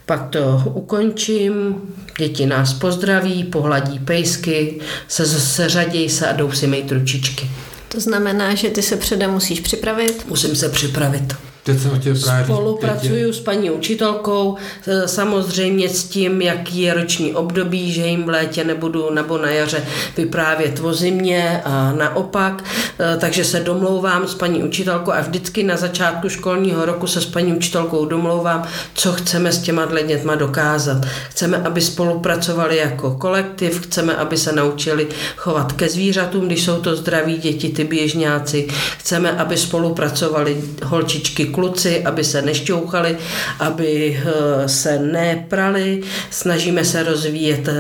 Pak to ukončím, děti nás pozdraví, pohladí pejsky, se, seřadějí se a jdou si mít ručičky. To znamená, že ty se předem musíš připravit? Musím se připravit. Teď jsem právě Spolupracuju s paní učitelkou, e, samozřejmě s tím, jaký je roční období, že jim v létě nebudu nebo na jaře vyprávět o zimě a naopak, e, takže se domlouvám s paní učitelkou a vždycky na začátku školního roku se s paní učitelkou domlouvám, co chceme s těma dětma dokázat. Chceme, aby spolupracovali jako kolektiv, chceme, aby se naučili chovat ke zvířatům, když jsou to zdraví děti, ty běžňáci. Chceme, aby spolupracovali holčičky, kluci, aby se nešťouchali, aby eh, se neprali. Snažíme se rozvíjet eh,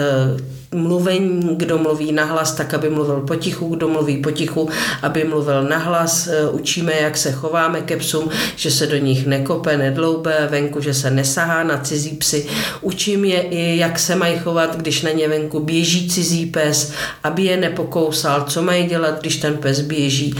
mluvení, kdo mluví nahlas, tak aby mluvil potichu, kdo mluví potichu, aby mluvil nahlas. Eh, učíme, jak se chováme ke psům, že se do nich nekope, nedloube, venku, že se nesahá na cizí psy. Učím je i, jak se mají chovat, když na ně venku běží cizí pes, aby je nepokousal, co mají dělat, když ten pes běží.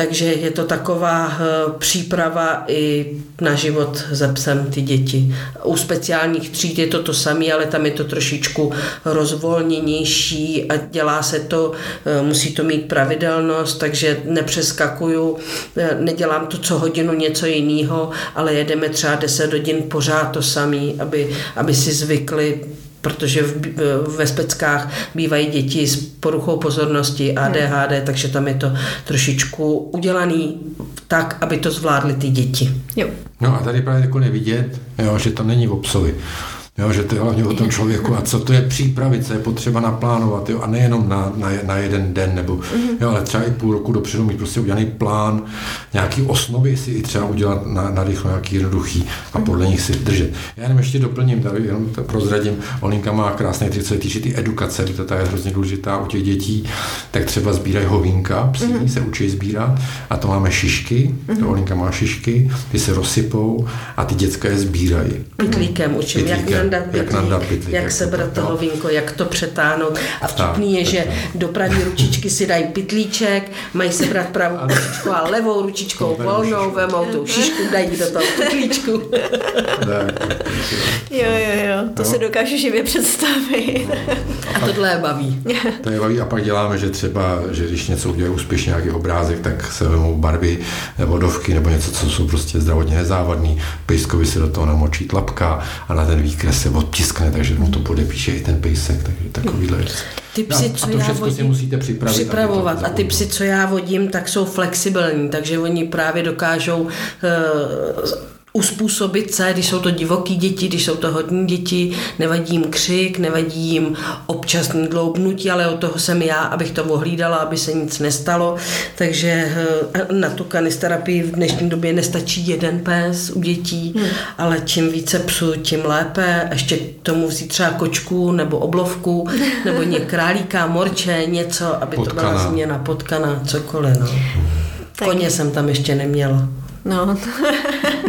Takže je to taková eh, příprava i na život za psem ty děti. U speciálních tříd je to to samé, ale tam je to trošičku rozvolněnější a dělá se to, eh, musí to mít pravidelnost, takže nepřeskakuju, eh, nedělám to co hodinu něco jiného, ale jedeme třeba 10 hodin pořád to samý, aby, aby si zvykli protože v, ve speckách bývají děti s poruchou pozornosti ADHD, hmm. takže tam je to trošičku udělaný tak, aby to zvládly ty děti. Jo. No a tady právě jako nevidět, jo, že to není o psovi. Jo, že to je hlavně o tom člověku a co to je přípravit, co je potřeba naplánovat jo, a nejenom na, na, na jeden den, nebo, mm-hmm. jo, ale třeba i půl roku dopředu mít prostě udělaný plán, nějaký osnovy si i třeba udělat na, na rychlo nějaký jednoduchý a mhm. podle nich si držet. Já jenom ještě doplním, tady jenom to prozradím, Olinka má krásné ty, co se týče ty edukace, to ta je hrozně důležitá u těch dětí, tak třeba sbírají hovínka, psí, mm-hmm. se učí sbírat a to máme šišky, mm-hmm. to Olinka má šišky, ty se rozsypou a ty děcka je sbírají. Pitlíkem učím, jak nandat pytlík, jak, nandat pytlík, jak, jak sebrat toho vínko, jak to přetáhnout. A vtipný je, že do pravé ručičky si dají pytlíček, mají sebrat pravou ručičku a levou ručičkou volnou, vemou tu šišku, dají do toho pytlíčku. jo, jo, jo, to no. si dokážu živě představit. A tohle je baví. To je baví a pak děláme, že třeba, že když něco udělá úspěšně nějaký obrázek, tak se vemou barvy, vodovky nebo něco, co jsou prostě zdravotně nezávadný. Pejskovi se do toho namočí tlapka a na ten výkres se odtiskne, takže mu to podepíše i ten pejsek, takže takovýhle věc. Ty psy, no, co a to všechno vodím, si musíte připravit. Připravovat. A ty psy, co já vodím, tak jsou flexibilní, takže oni právě dokážou uh, uspůsobit se, když jsou to divoký děti, když jsou to hodní děti, nevadí jim křik, nevadí jim občasný dloubnutí, ale od toho jsem já, abych to ohlídala, aby se nic nestalo. Takže eh, na tu kanisterapii v dnešní době nestačí jeden pes u dětí, hmm. ale čím více psů, tím lépe. Ještě k tomu vzít třeba kočku nebo oblovku, nebo ně králíka, morče, něco, aby potkana. to byla změna, potkana, cokoliv. No. Koně jsem tam ještě neměla. No,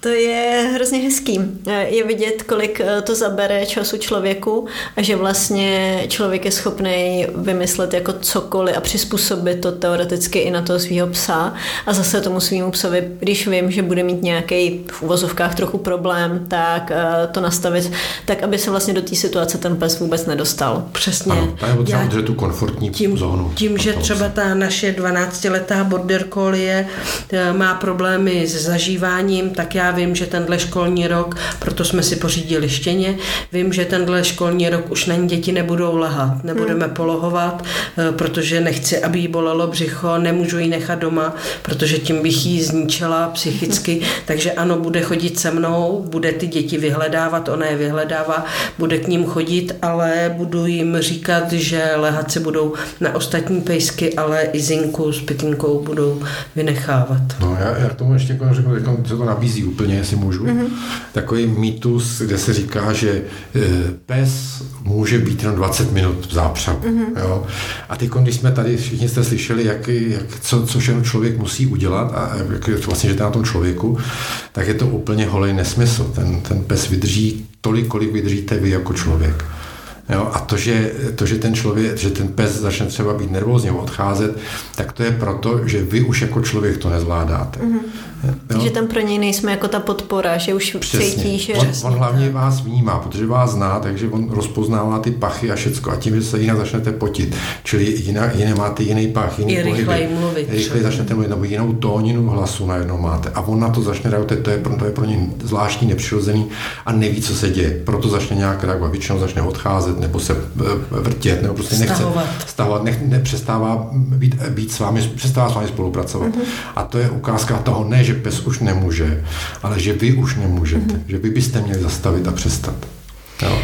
to je hrozně hezký. Eh, je vidět, kolik eh, to zabere času člověku a že vlastně člověk je schopný vymyslet jako cokoliv a přizpůsobit to teoreticky i na toho svého psa a zase tomu svýmu psovi, když vím, že bude mít nějaký v uvozovkách trochu problém, tak to nastavit tak, aby se vlastně do té situace ten pes vůbec nedostal. Přesně. Ano, je potřeba udržet tu komfortní tím, zónu. Tím, že třeba ta naše 12-letá border collie má problémy s zažíváním, tak já vím, že tenhle školní rok, proto jsme si pořídili štěně, vím, že tenhle školní rok už na ní děti nebudou lehat, nebudeme hmm. polohovat, eh, protože nechci, aby jí bolelo břicho, nemůžu ji nechat doma, protože tím bych jí zničila psychicky, hmm. takže ano, bude chodit se mnou, bude ty děti vyhledávat, ona je vyhledává, bude k ním chodit, ale budu jim říkat, že lehat se budou na ostatní pejsky, ale i Zinku s Pitinkou budou vynechávat. No já, já tomu ještě jako řeknu, že to nabízí úplně, jestli můžu. Mm-hmm. Takový mýtus, kde se říká, že e, pes může být jenom 20 minut v zápřahu. Mm-hmm. Jo? A teď, když jsme tady, všichni jste slyšeli, jak, jak, co, co všechno člověk musí udělat a jak je vlastně, že to na tom člověku, tak je to úplně holej nesmysl. Ten, ten pes vydrží tolik, kolik vydržíte vy jako člověk. Jo, a to že, to, že ten člověk, že ten pes začne třeba být nervózně odcházet, tak to je proto, že vy už jako člověk to nezvládáte. Mm-hmm. Jo? Že tam pro něj nejsme jako ta podpora, že už Přesně. cítí, že... On, on hlavně vás vnímá, protože vás zná, takže on rozpoznává ty pachy a všecko a tím, že se jinak začnete potit, čili jinak, jiné máte jiný pach, jiný I rychleji mluvit. Rychleji začnete mluvit, nebo jinou tóninu hlasu najednou máte a on na to začne reagovat, to je, pro, to je pro ně zvláštní, nepřirozený a neví, co se děje. Proto začne nějak reagovat, většinou začne odcházet nebo se eh, vrtět, nebo prostě nechce stahovat, nech, nepřestává být, být s vámi, přestává s vámi spolupracovat. Mm-hmm. A to je ukázka toho, ne, že pes už nemůže, ale že vy už nemůžete, mm-hmm. že vy byste měli zastavit a přestat. Jo.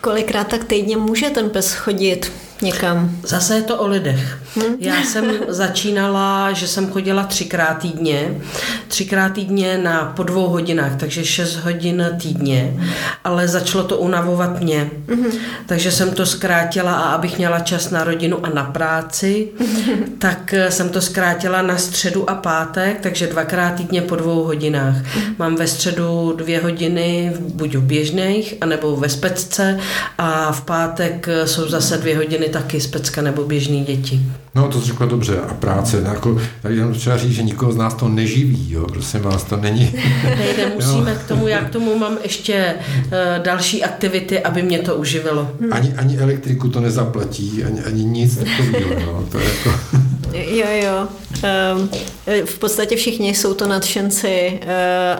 Kolikrát tak týdně může ten pes chodit někam? Zase je to o lidech. Hmm. Já jsem začínala, že jsem chodila třikrát týdně, třikrát týdně na po dvou hodinách, takže šest hodin týdně, ale začalo to unavovat mě. Hmm. Takže jsem to zkrátila a abych měla čas na rodinu a na práci, tak jsem to zkrátila na středu a pátek, takže dvakrát týdně po dvou hodinách. Hmm. Mám ve středu dvě hodiny buď v běžných, anebo ve specce a v pátek jsou zase dvě hodiny taky specka nebo běžný děti. No, to jsi řekla dobře. A práce, jako, tady jenom třeba říct, že nikoho z nás to neživí, jo, prosím vás, to není. Nejde, musíme jo. k tomu, já k tomu mám ještě uh, další aktivity, aby mě to uživilo. Ani, ani elektriku to nezaplatí, ani, ani nic takového, jo, to je jako... Jo, jo. Um, v podstatě všichni jsou to nadšenci uh,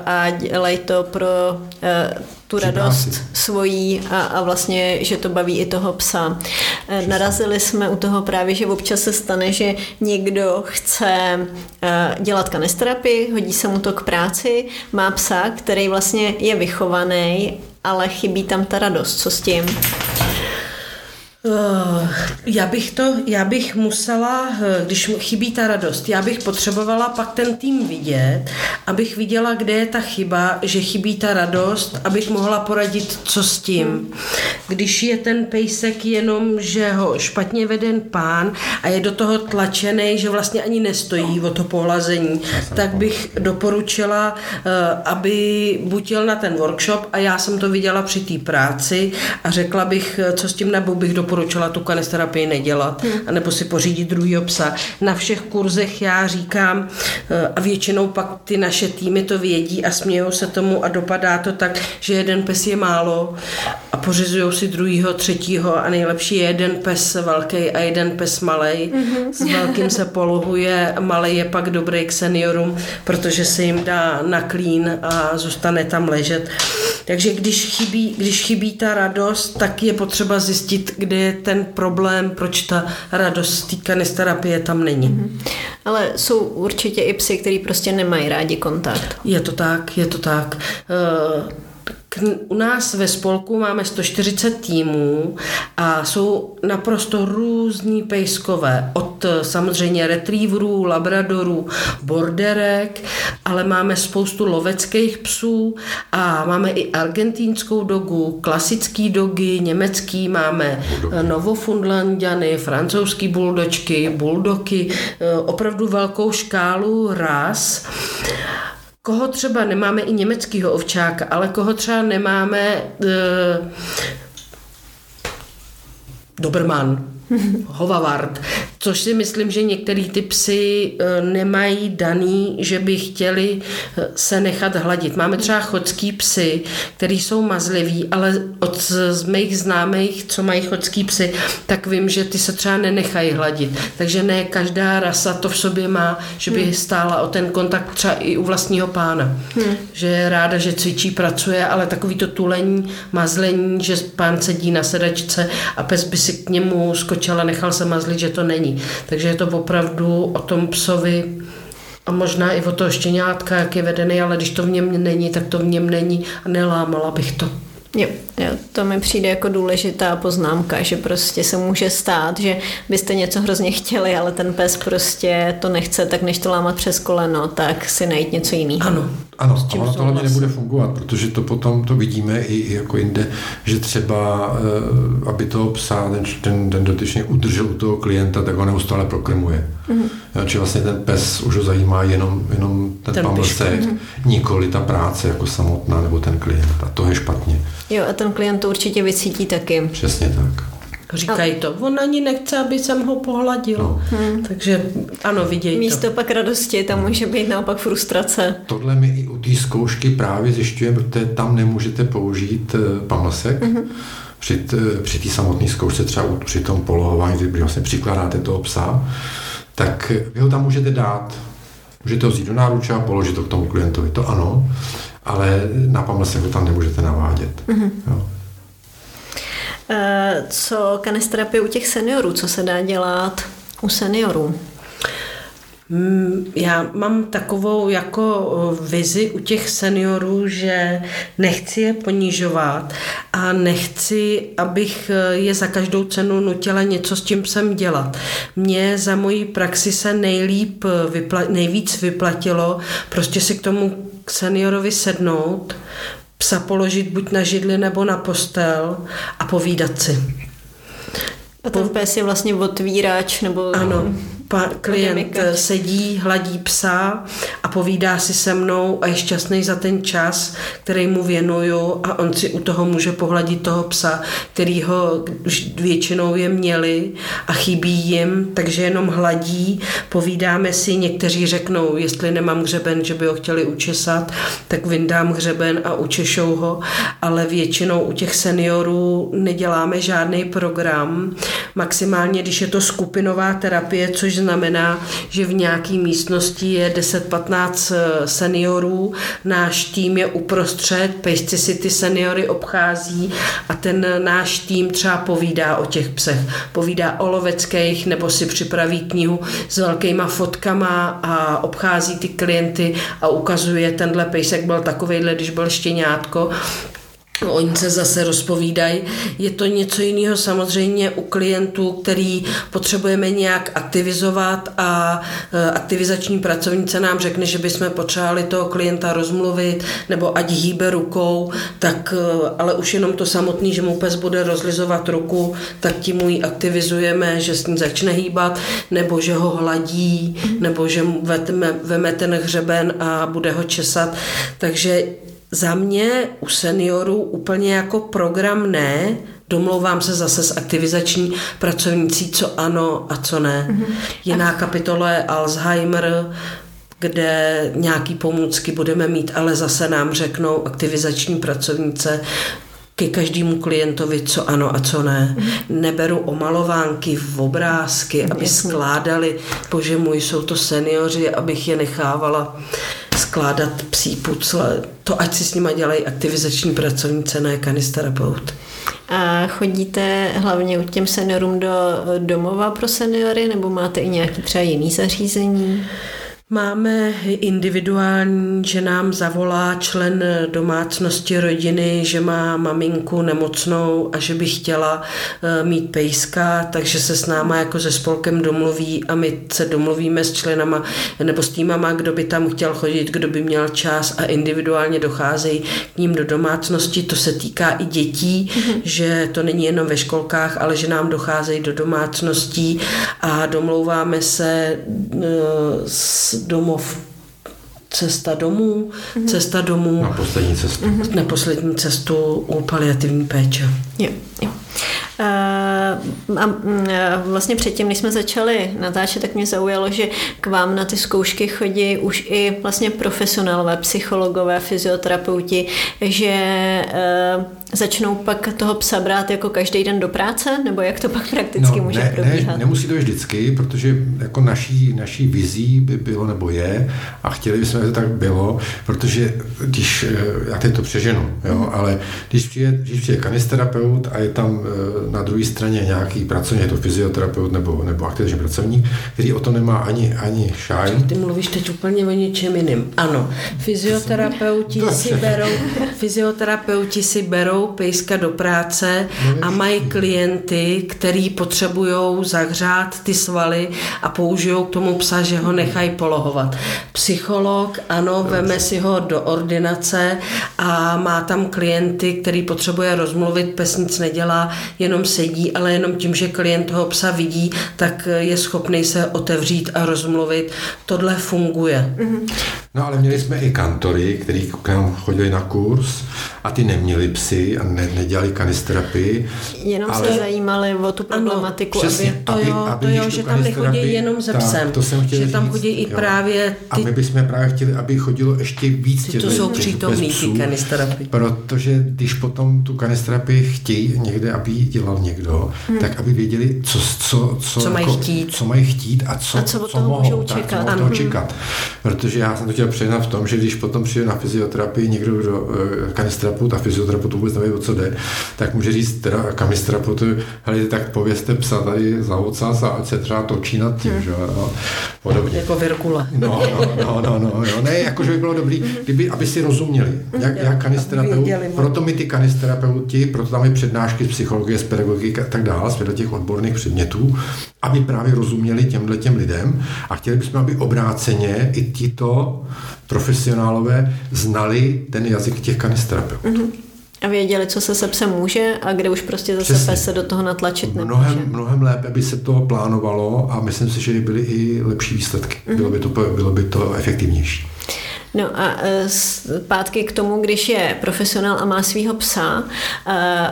a dělají to pro uh, tu radost svojí a, a vlastně, že to baví i toho psa. Uh, narazili jsme u toho právě, že občas se stane, že někdo chce uh, dělat kanisterapii, hodí se mu to k práci, má psa, který vlastně je vychovaný, ale chybí tam ta radost. Co s tím? Uh, já bych to, já bych musela, eh, když chybí ta radost, já bych potřebovala pak ten tým vidět, abych viděla, kde je ta chyba, že chybí ta radost, abych mohla poradit, co s tím. Když je ten pejsek jenom, že ho špatně veden pán a je do toho tlačený, že vlastně ani nestojí o to pohlazení, tak bych doporučila, eh, aby buď jel na ten workshop a já jsem to viděla při té práci a řekla bych, eh, co s tím, nebo bych doporučila tu kanisterapii nedělat, hmm. anebo si pořídit druhý psa. Na všech kurzech já říkám, eh, a většinou pak ty naše týmy to vědí a smějou se tomu a dopadá to tak, že jeden pes je málo a pořizují si druhýho, třetího a nejlepší je jeden pes velký a jeden pes malý. Mm-hmm. S velkým se poluhuje, malý je pak dobrý k seniorům, protože se jim dá na klín a zůstane tam ležet. Takže když chybí, když chybí ta radost, tak je potřeba zjistit, kde je ten problém, proč ta radost té kanisterapie tam není. Mm-hmm. Ale jsou určitě i psy, který prostě nemají rádi kontakt. Je to tak, je to tak. Uh, u nás ve spolku máme 140 týmů a jsou naprosto různí pejskové. Od eh, samozřejmě retrieverů, labradorů, borderek, ale máme spoustu loveckých psů a máme i argentínskou dogu, klasický dogy, německý, máme eh, novofundlandiany, francouzský buldočky, buldoky, eh, opravdu velkou škálu ras koho třeba nemáme i německého ovčáka, ale koho třeba nemáme uh, Doberman, Hovavard, což si myslím, že některý ty psy e, nemají daný, že by chtěli e, se nechat hladit. Máme třeba chodský psy, který jsou mazliví, ale od z mých známých, co mají chodský psy, tak vím, že ty se třeba nenechají hladit. Takže ne každá rasa to v sobě má, že by hmm. stála o ten kontakt třeba i u vlastního pána. Hmm. Že je ráda, že cvičí, pracuje, ale takový to tulení, mazlení, že pán sedí na sedačce a pes by si k němu skočil a nechal se mazlit, že to není. Takže je to opravdu o tom psovi a možná i o toho štěňátka, jak je vedený, ale když to v něm není, tak to v něm není a nelámala bych to. Jo, jo, to mi přijde jako důležitá poznámka, že prostě se může stát, že byste něco hrozně chtěli, ale ten pes prostě to nechce, tak než to lámat přes koleno, tak si najít něco jiného. Ano, ano, a ono to hlavně nebude fungovat, protože to potom to vidíme i jako jinde, že třeba, eh, aby toho psa ten, ten, ten dotyčný udržel u toho klienta, tak ho neustále prokrmuje. Mm-hmm. Či vlastně ten pes už ho zajímá jenom, jenom ten, ten pamlsek, nikoli ta práce jako samotná nebo ten klient. A to je špatně. Jo, a ten klient to určitě vycítí taky. Přesně tak. Říkají to. On ani nechce, aby jsem ho pohladil. No. Hmm. Takže ano, vidějí Místo to. pak radosti, tam může být naopak frustrace. Tohle my i u té zkoušky právě zjišťujeme, protože tam nemůžete použít eh, pamlsek. Mm-hmm. Při, při té samotné zkoušce, třeba při tom polohování, kdy vlastně přikládáte toho psa, tak vy ho tam můžete dát. Můžete ho vzít do náruče a položit to k tomu klientovi. To ano, ale na pamlsek ho tam nemůžete navádět. Mm-hmm. Jo. Eh, co kanisterapie u těch seniorů, co se dá dělat u seniorů? Mm, já mám takovou jako vizi u těch seniorů, že nechci je ponižovat a nechci, abych e, je za každou cenu nutila něco s tím sem dělat. Mně za mojí praxi se nejlíp, vypla, nejvíc vyplatilo prostě si k tomu seniorovi sednout, psa položit buď na židli nebo na postel a povídat si. A ten pes je vlastně otvírač nebo... Ano, pa, klient sedí, hladí psa a povídá si se mnou a je šťastný za ten čas, který mu věnuju a on si u toho může pohladit toho psa, který ho většinou je měli a chybí jim, takže jenom hladí, povídáme si, někteří řeknou, jestli nemám hřeben, že by ho chtěli učesat, tak vyndám hřeben a učešou ho, ale většinou u těch seniorů neděláme žádný program, maximálně, když je to skupinová terapie, což znamená, že v nějaké místnosti je 10-15 eh, seniorů, náš tým je uprostřed, pejsci si ty seniory obchází a ten náš tým třeba povídá o těch psech. Povídá o loveckých nebo si připraví knihu s velkýma fotkama a obchází ty klienty a ukazuje, tenhle pejsek byl takovejhle, když byl štěňátko Oni se zase rozpovídají. Je to něco jiného samozřejmě u klientů, který potřebujeme nějak aktivizovat a e, aktivizační pracovnice nám řekne, že bychom potřebovali toho klienta rozmluvit nebo ať hýbe rukou, tak e, ale už jenom to samotný, že mu pes bude rozlizovat ruku, tak tím mu ji aktivizujeme, že s ní začne hýbat, nebo že ho hladí, nebo že mu veme ten hřeben a bude ho česat. Takže za mě u seniorů úplně jako program ne, domlouvám se zase s aktivizační pracovnící, co ano a co ne. Mm-hmm. Jiná kapitola je Alzheimer, kde nějaký pomůcky budeme mít, ale zase nám řeknou aktivizační pracovnice, ke každému klientovi, co ano a co ne. Mm. Neberu omalovánky v obrázky, aby skládali, bože můj, jsou to seniori, abych je nechávala skládat psí pucle. To ať si s nima dělají aktivizační pracovnice, ne kanisterapeut. A chodíte hlavně u těm seniorům do domova pro seniory, nebo máte i nějaký třeba jiný zařízení? Máme individuální, že nám zavolá člen domácnosti rodiny, že má maminku nemocnou a že by chtěla eh, mít pejska, takže se s náma jako se spolkem domluví a my se domluvíme s členama nebo s týmama, kdo by tam chtěl chodit, kdo by měl čas a individuálně docházejí k ním do domácnosti. To se týká i dětí, mm-hmm. že to není jenom ve školkách, ale že nám docházejí do domácností a domlouváme se eh, s domov cesta domů, mm-hmm. cesta domů. Na poslední cestu. Mm-hmm. Na poslední cestu u paliativní péče. Jo, jo. Uh, a mm, vlastně předtím, než jsme začali natáčet, tak mě zaujalo, že k vám na ty zkoušky chodí už i vlastně profesionálové, psychologové, fyzioterapeuti, že uh, začnou pak toho psa brát jako každý den do práce, nebo jak to pak prakticky no, může ne, probíhat? Ne, nemusí to vždycky, protože jako naší, naší vizí by bylo nebo je a chtěli bychom, aby to tak bylo, protože když, eh, já teď to přeženu, jo, mm. ale když přijde, když přijde kanisterapeut a je tam eh, na druhé straně nějaký pracovník, je to fyzioterapeut nebo, nebo aktivní pracovník, který o to nemá ani, ani šáj. Ty mluvíš teď úplně o něčem jiným. Ano, fyzioterapeuti si berou, fyzioterapeuti si berou pejska do práce a mají klienty, který potřebují zahřát ty svaly a použijou k tomu psa, že ho nechají polohovat. Psycholog, ano, veme si ho do ordinace a má tam klienty, který potřebuje rozmluvit, pes nic nedělá, jenom sedí, ale jenom tím, že klient toho psa vidí, tak je schopný se otevřít a rozmluvit. Tohle funguje. No ale měli jsme i kantory, kteří k nám chodili na kurz a ty neměli psy a ne, nedělali kanisterapii. Jenom ale... se zajímali o tu problematiku. Ano, přesně, aby, to jo, aby, to jo že tam nechodí jenom ze psem. To jsem chtěl že tam chodí i jo. právě ty... A my bychom právě chtěli, aby chodilo ještě víc těch To jsou přítomní ty kanisterapii. Protože když potom tu kanisterapii chtějí někde, aby ji dělal někdo, hmm. tak aby věděli, co, co, co, co, mají, jako, chtít. co mají chtít a co, a co, co mohou čekat. Tak, co mohou čekat. Protože já jsem to chtěl přiznat v tom, že když potom přijde na fyzioterapii někdo, kdo uh, kanisterapeut a fyzioterapeut vůbec neví, o co jde, tak může říct teda kanisterapeutu, hele, tak povězte psa tady za ocas a ať se třeba točí nad tím, hmm. že jo, podobně. Jako Virkula. No, no, no, no, no, no, ne, jakože by bylo dobrý, kdyby, aby si rozuměli, jak, jak kanisterapeut, proto my ty kanisterapeuti, proto tam je přednášky z psychologie, z pedagogiky a tak dále, z těch odborných předmětů, aby právě rozuměli těmhle těm lidem a chtěli bychom, aby obráceně i tito profesionálové znali ten jazyk těch kanisterapeutů. Mm-hmm. A věděli, co se se psem může a kde už prostě zase Přesně. pes se do toho natlačit nemůže. Mnohem, mnohem lépe by se to plánovalo a myslím si, že by byly i lepší výsledky. Mm-hmm. Bylo, by to, bylo by to efektivnější. No a e, zpátky k tomu, když je profesionál a má svého psa, e,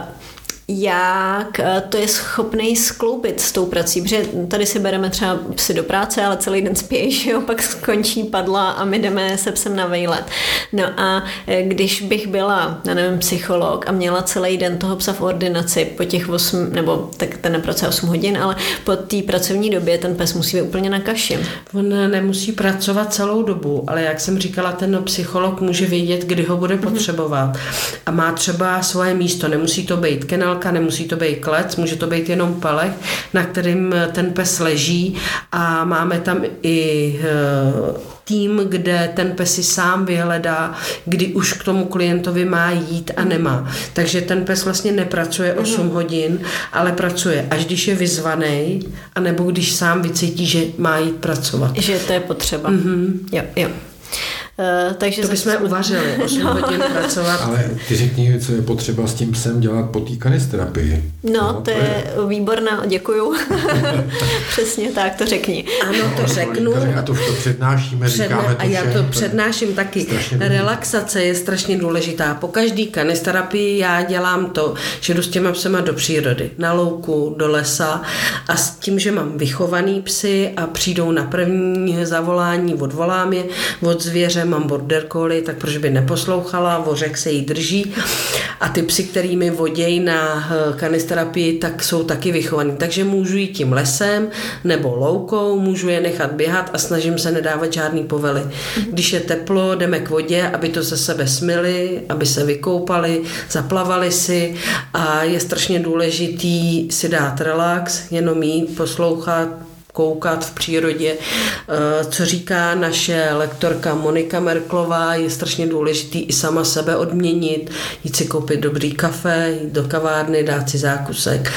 jak eh, to je schopný skloubit s tou prací, protože tady si bereme třeba psy do práce, ale celý den spí, že jo, pak skončí padla a my jdeme se psem na vejlet. No a eh, když bych byla, já nevím, psycholog a měla celý den toho psa v ordinaci po těch 8, nebo tak ten nepracuje 8 hodin, ale po té pracovní době ten pes musí být úplně na kaši. On nemusí pracovat celou dobu, ale jak jsem říkala, ten psycholog může vědět, kdy ho bude potřebovat a má třeba svoje místo, nemusí to být kenal válka, nemusí to být klec, může to být jenom palech, na kterým ten pes leží a máme tam i eh, tým, kde ten pes si sám vyhledá, kdy už k tomu klientovi má jít a nemá. Takže ten pes vlastně nepracuje 8 mm. hodin, ale pracuje až když je vyzvaný, anebo když sám vycítí, že má jít pracovat. Že to je potřeba. Mm-hmm. Jo, jo. Uh, takže to bychom jsme... uvařili, 8 no. hodin pracovat. Ale ty řekni, co je potřeba s tím psem dělat po té kanisterapii. No, no, to, to je, je výborná, děkuju. Přesně tak, to řekni. Ano, to no, řeknu. A to, to přednášíme, Předne, říkáme to A já to přednáším taky. Relaxace je strašně důležitá. Po každý kanisterapii já dělám to, že jdu s těma psema do přírody, na louku, do lesa a s tím, že mám vychovaný psy a přijdou na první zavolání, odvolám je od zvěře, mám border collie, tak proč by neposlouchala, vořek se jí drží a ty psy, který mi vodějí na eh, kanisterapii, tak jsou taky vychovaný. Takže můžu jít tím lesem nebo loukou, můžu je nechat běhat a snažím se nedávat žádný povely. Když je teplo, jdeme k vodě, aby to ze sebe smili, aby se vykoupali, zaplavali si a je strašně důležitý si dát relax, jenom jít, poslouchat, koukat v přírodě. Eh, co říká naše lektorka Monika Merklová, je strašně důležitý i sama sebe odměnit, jít si koupit dobrý kafe, jít do kavárny, dát si zákusek.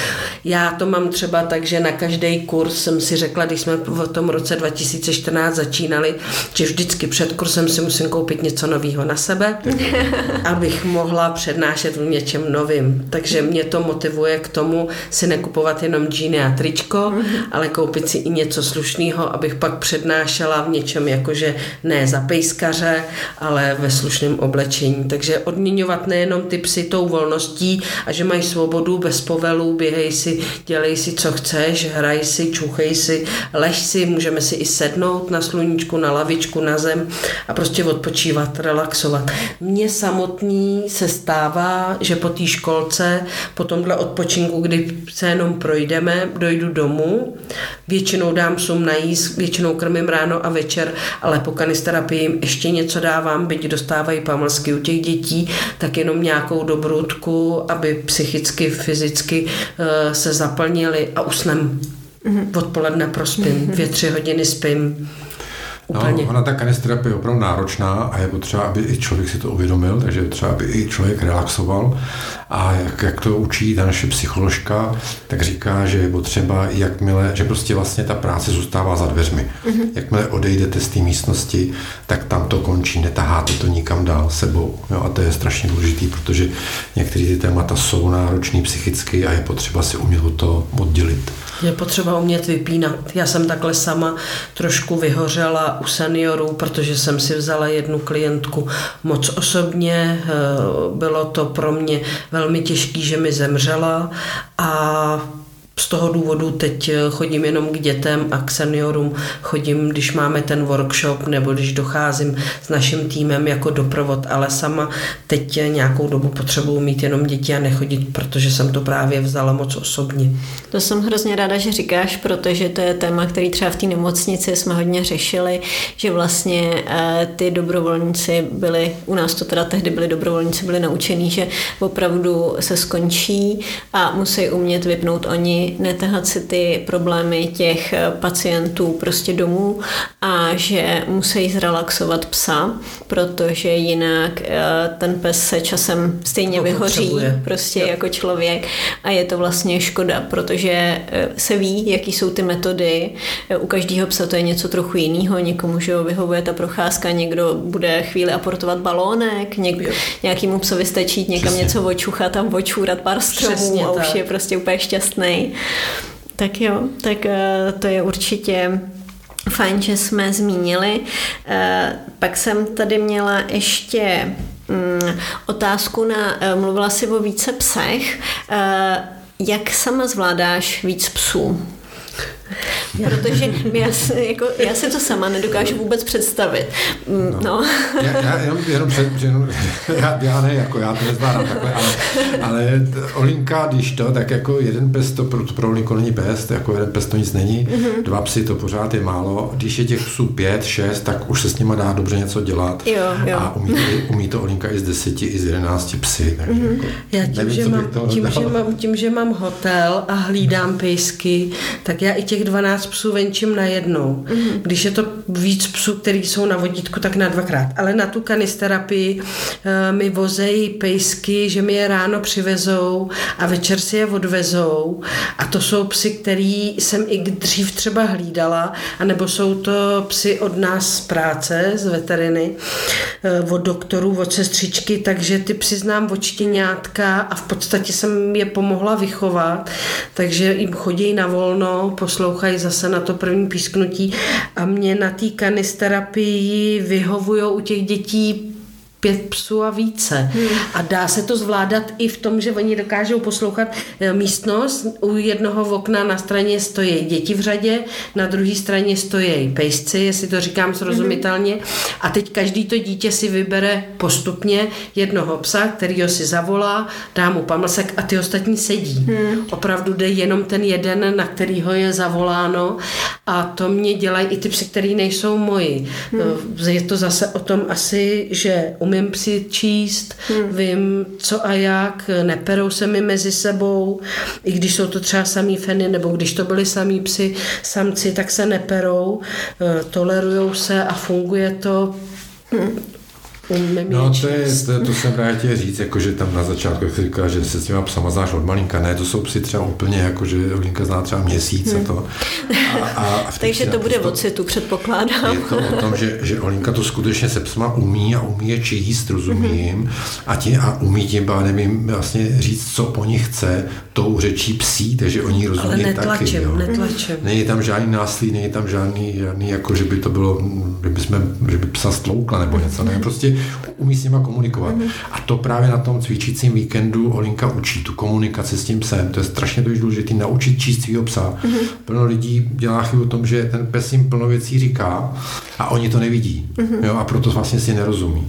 Já to mám třeba tak, že na každý kurz jsem si řekla, když jsme v tom roce 2014 začínali, že vždycky před kursem si musím koupit něco nového na sebe, abych mohla přednášet v něčem novým. Takže mě to motivuje k tomu si nekupovat jenom džíny a tričko, ale koupit si i něco slušného, abych pak přednášela v něčem jakože ne za pejskaře, ale ve slušném oblečení. Takže odměňovat nejenom ty psy tou volností a že mají svobodu bez povelů, běhej si, dělej si, co chceš, hraj si, čuchej si, lež si, můžeme si i sednout na sluníčku, na lavičku, na zem a prostě odpočívat, relaxovat. Mně samotný se stává, že po té školce, po tomhle odpočinku, kdy se jenom projdeme, dojdu domů, většinou dám sum najíst, většinou krmím ráno a večer, ale po kanisterapii jim ještě něco dávám, byť dostávají pamlsky u těch dětí, tak jenom nějakou dobrutku, aby psychicky, fyzicky uh, se zaplnili a usnem. Mm-hmm. Odpoledne prospím, mm-hmm. dvě, tři hodiny spím. Úplně. No, ona ta kanisterapie je opravdu náročná a je potřeba, aby i člověk si to uvědomil, takže je třeba, aby i člověk relaxoval. A jak, jak to učí ta naše psycholožka, tak říká, že je potřeba, jakmile, že prostě vlastně ta práce zůstává za dveřmi. Mm-hmm. Jakmile odejdete z té místnosti, tak tam to končí, netaháte to nikam dál sebou. Jo, a to je strašně důležité, protože některé ty témata jsou náročné psychicky a je potřeba si umět to oddělit. Je potřeba umět vypínat. Já jsem takhle sama trošku vyhořela u seniorů, protože jsem si vzala jednu klientku moc osobně. Eh, bylo to pro mě velmi těžké, že mi zemřela a z toho důvodu teď eh, chodím jenom k dětem a k seniorům. Chodím, když máme ten workshop nebo když docházím s naším týmem jako doprovod, ale sama teď nějakou dobu potřebuji mít jenom děti a nechodit, protože jsem to právě vzala moc osobně. To jsem hrozně ráda, že říkáš, protože to je téma, který třeba v té nemocnici jsme hodně řešili, že vlastně eh, ty dobrovolníci byli, u nás to teda tehdy byli dobrovolníci, byli naučení, že opravdu se skončí a musí umět vypnout oni netahat si ty problémy těch eh, pacientů prostě domů a že musí zrelaxovat psa, protože jinak eh, ten pes se časem stejně vyhoří prostě jo. jako člověk a je to vlastně škoda, protože eh, se ví, jaký jsou ty metody. U každého psa to je něco trochu jiného, někomu že vyhovuje ta procházka, někdo bude chvíli aportovat balónek, něk, nějakýmu psovi stačí někam Přesně. něco očuchat a očůrat pár stromů Přesně a už tak. je prostě úplně šťastný. Tak jo, tak eh, to je určitě fajn, že jsme zmínili. Eh, pak jsem tady měla ještě mm, otázku na, eh, mluvila si o více psech. Jak sama zvládáš víc psů? Protože já, jako, já si to sama nedokážu vůbec představit. Mm, no. Já, já jenom, jenom, před, jenom já, já, ne, jako já to nezvládám takhle, ale, ale Olinka, když to, tak jako jeden pes to pro, pro Olinku není pes, jako jeden pes to nic není, mm-hmm. dva psy to pořád je málo, když je těch psů pět, šest, tak už se s nima dá dobře něco dělat jo, jo. a umí, umí to Olinka i z deseti, i z jedenácti psy. Takže mm-hmm. jako, já tím, nevím, že mám, tím, že mám, tím, že mám hotel a hlídám pejsky, tak já i těch 12 14 psů venčím najednou. Mm-hmm. Když je to víc psů, který jsou na vodítku, tak na dvakrát. Ale na tu kanisterapii uh, mi vozejí pejsky, že mi je ráno přivezou a večer si je odvezou. A to jsou psy, který jsem i dřív třeba hlídala, anebo jsou to psy od nás z práce, z veteriny, uh, od doktorů, od sestřičky, takže ty psy znám od štěňátka a v podstatě jsem je pomohla vychovat, takže jim chodí na volno, poslouchají zase na to první písknutí. A mě na té kanisterapii vyhovují u těch dětí pět psů a více. Hmm. A dá se to zvládat i v tom, že oni dokážou poslouchat eh, místnost. U jednoho okna na straně stojí děti v řadě, na druhé straně stojí pejsci, jestli to říkám srozumitelně. Hmm. A teď každý to dítě si vybere postupně jednoho psa, kterýho si zavolá, dá mu pamlsek a ty ostatní sedí. Hmm. Opravdu jde jenom ten jeden, na kterýho je zavoláno a to mě dělají i ty psy, který nejsou moji. Hmm. Je to zase o tom asi, že umím psi číst, hmm. vím co a jak, neperou se mi mezi sebou, i když jsou to třeba samý feny, nebo když to byly samý psi, samci, tak se neperou, eh, tolerujou se a funguje to. Hmm No to, je, to, to jsem právě chtěl říct, jako, že tam na začátku, jak říká, že se s těma psama znáš od malinka, ne, to jsou psy třeba úplně, jako, že Linka zná třeba měsíc hmm. a to. A, a, Takže to bude od světu, předpokládám. Je to o tom, že, že Olinka to skutečně se psama umí a umí je číst, rozumím, hmm. a, tě, a umí tím pádem jim vlastně říct, co po nich chce, tou řečí psí, takže oni rozumí Ale netlačím, taky. Jo. netlačím. Není tam žádný násilí, není tam žádný, žádný jako, že by to bylo, že by, jsme, že by psa stloukla nebo něco, ne, prostě umí s nima komunikovat. Mm-hmm. A to právě na tom cvičícím víkendu Olinka učí, tu komunikaci s tím psem. To je strašně důležité, naučit číst svého psa. Mm-hmm. Plno lidí dělá chybu o tom, že ten pes jim plno věcí říká a oni to nevidí. Jo, a proto vlastně si nerozumí.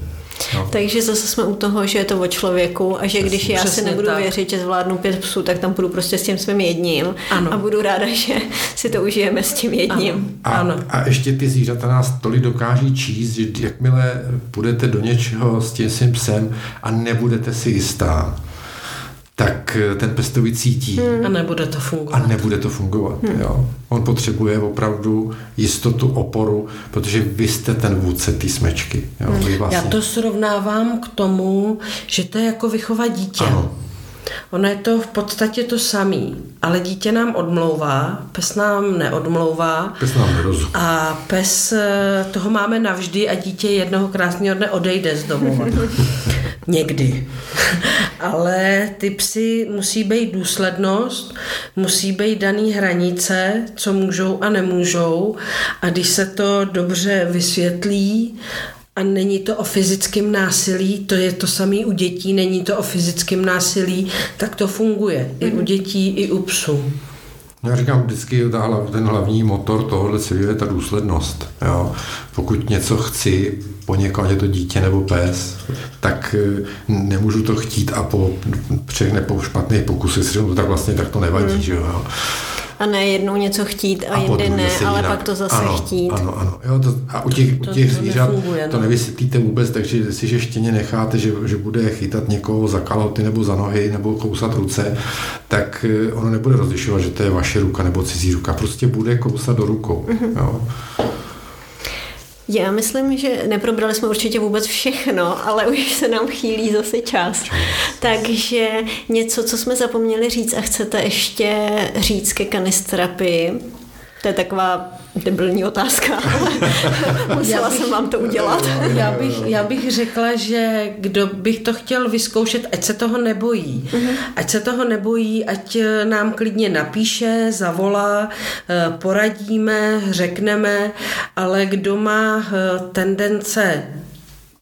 No. Takže zase jsme u toho, že je to o člověku a že když Přesně, já si nebudu tak. věřit, že zvládnu pět psů, tak tam půjdu prostě s tím svým jedním ano. a budu ráda, že si to užijeme s tím jedním. Ano. A, ano. a ještě ty zvířata nás tolik dokáží číst, že jakmile půjdete do něčeho s tím svým psem a nebudete si jistá, tak eh, ten pes to vycítí. Hmm. A nebude to fungovat. A nebude to fungovat. Hmm. Jo. On potřebuje opravdu jistotu, oporu, protože vy jste ten vůdce té smečky. Jo. Hmm. Vlastně... Já to srovnávám k tomu, že to je jako vychovat dítě. Ano. Ono je to v podstatě to samý, ale dítě nám odmlouvá, pes nám neodmlouvá. Pes nám nerozumí. A pes, eh, toho máme navždy a dítě jednoho krásného dne odejde z domova. Někdy. ale ty psy musí být důslednost, musí být daný hranice, co můžou a nemůžou. A když se to dobře vysvětlí a není to o fyzickém násilí, to je to samé u dětí, není to o fyzickém násilí, tak to funguje i u mhm. dětí, i u psů. Já říkám vždycky, ten hlavní motor tohohle celého je ta důslednost. Jo? Pokud něco chci po někom, je to dítě nebo pes, tak eh, nemůžu to chtít a po třech nebo špatných pokusech si to tak vlastně tak to nevadí. Hmm. Že jo? A ne jednou něco chtít a, a jindy ne, ale jinak. pak to zase ano, chtít. Ano, ano. Jo, to, a u těch, to, u těch to zvířat nefunguje, to no. nevysvětlíte vůbec, takže si že štěně necháte, že, že bude chytat někoho za kalhoty nebo za nohy nebo kousat ruce, tak eh, ono nebude rozlišovat, že to je vaše ruka nebo cizí ruka. Prostě bude kousat do rukou. Mm-hmm. Jo. Já myslím, že neprobrali jsme určitě vůbec všechno, ale už se nám chýlí zase čas. Takže něco, co jsme zapomněli říct a chcete ještě říct ke kanisterapii, to je taková debilní otázka, ale musela bych, jsem vám to udělat. Já bych, já bych řekla, že kdo bych to chtěl vyzkoušet, ať se toho nebojí. Uh-huh. Ať se toho nebojí, ať nám klidně napíše, zavolá, eh, poradíme, řekneme, ale kdo má eh, tendence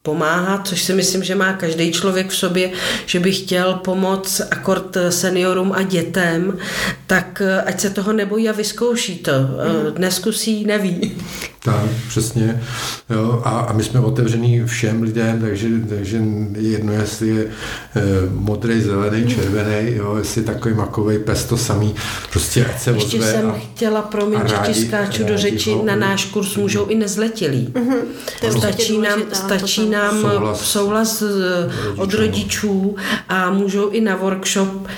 pomáhat, což si myslím, že má každý člověk v sobě, že by chtěl pomoct akord seniorům a dětem, tak eh, ať se toho nebojí a vyzkouší to. Mhm. Neskusí, neví. Tak, přesně. Jo, a, a my jsme otevření všem lidem, takže, takže je jedno, jestli je e, modrý, zelený, červený, jo, jestli takový makový pes to samý, prostě ať se Ještě ozve jsem a, chtěla, promiň, že ti skáču do řeči, ho, na náš kurz můžou i nezletilí. Mm-hmm. Stačí nám, stačí nám souhlas, souhlas od rodičů a můžou i na workshop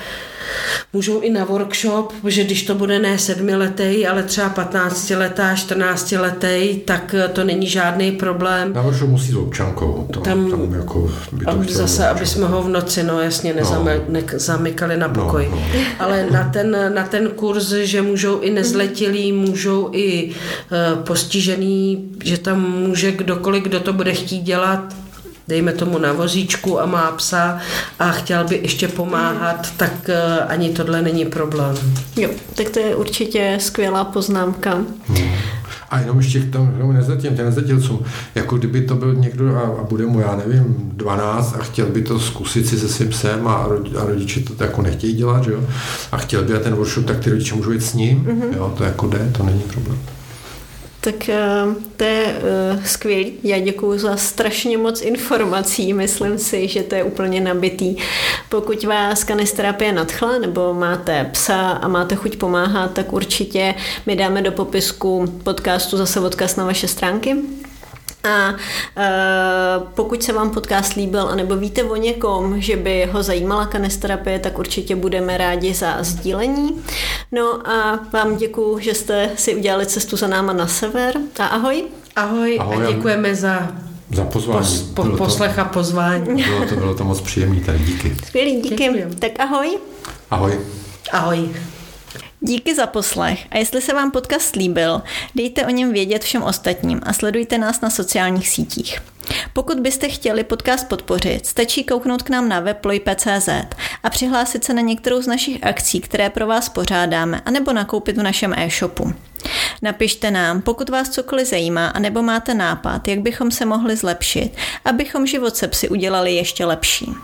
můžou i na workshop, že když to bude ne sedmiletý, ale třeba 15 letá, 14 letý, tak to není žádný problém. Na workshop musí s občankou. To, tam, tam jako by to aby zase, aby jsme ho v noci, no jasně, nezamykali no. na pokoj. No, no. Ale na ten, na ten kurz, že můžou i nezletilí, můžou i uh, postižený, že tam může kdokoliv, kdo to bude chtít dělat, dejme tomu na vozíčku a má psa a chtěl by ještě pomáhat, tak uh, ani tohle není problém. Jo, tak to je určitě skvělá poznámka. Hmm. A jenom ještě k tomu nezletěm, těm nezletilcům, jako kdyby to byl někdo a, a bude mu, já nevím, 12 a chtěl by to zkusit si se svým psem a, a rodiče to jako nechtějí dělat, že jo? A chtěl by ten workshop, tak ty rodiče můžou jít s ním, mm-hmm. jo? To jako jde, to není problém. Tak eh, to je uh, skvělý. Já děkuji za strašně moc informací. Myslím si, že to je úplně nabitý. Pokud vás kanisterapie nadchla nebo máte psa a máte chuť pomáhat, tak určitě mi dáme do popisku podcastu zase odkaz na vaše stránky a uh, pokud se vám podcast líbil, anebo víte o někom, že by ho zajímala kanisterapie, tak určitě budeme rádi za sdílení. No a vám děkuji, že jste si udělali cestu za náma na sever. A ahoj. Ahoj, ahoj a děkujeme za za pozvání. Pos, po, poslech a pozvání. Bylo to, bylo to moc příjemné, tak díky. Skvělý, díky. Děkujem. Tak ahoj. Ahoj. Ahoj. Díky za poslech a jestli se vám podcast líbil, dejte o něm vědět všem ostatním a sledujte nás na sociálních sítích. Pokud byste chtěli podcast podpořit, stačí kouknout k nám na web a přihlásit se na některou z našich akcí, které pro vás pořádáme, anebo nakoupit v našem e-shopu. Napište nám, pokud vás cokoliv zajímá, anebo máte nápad, jak bychom se mohli zlepšit, abychom život se psy udělali ještě lepší.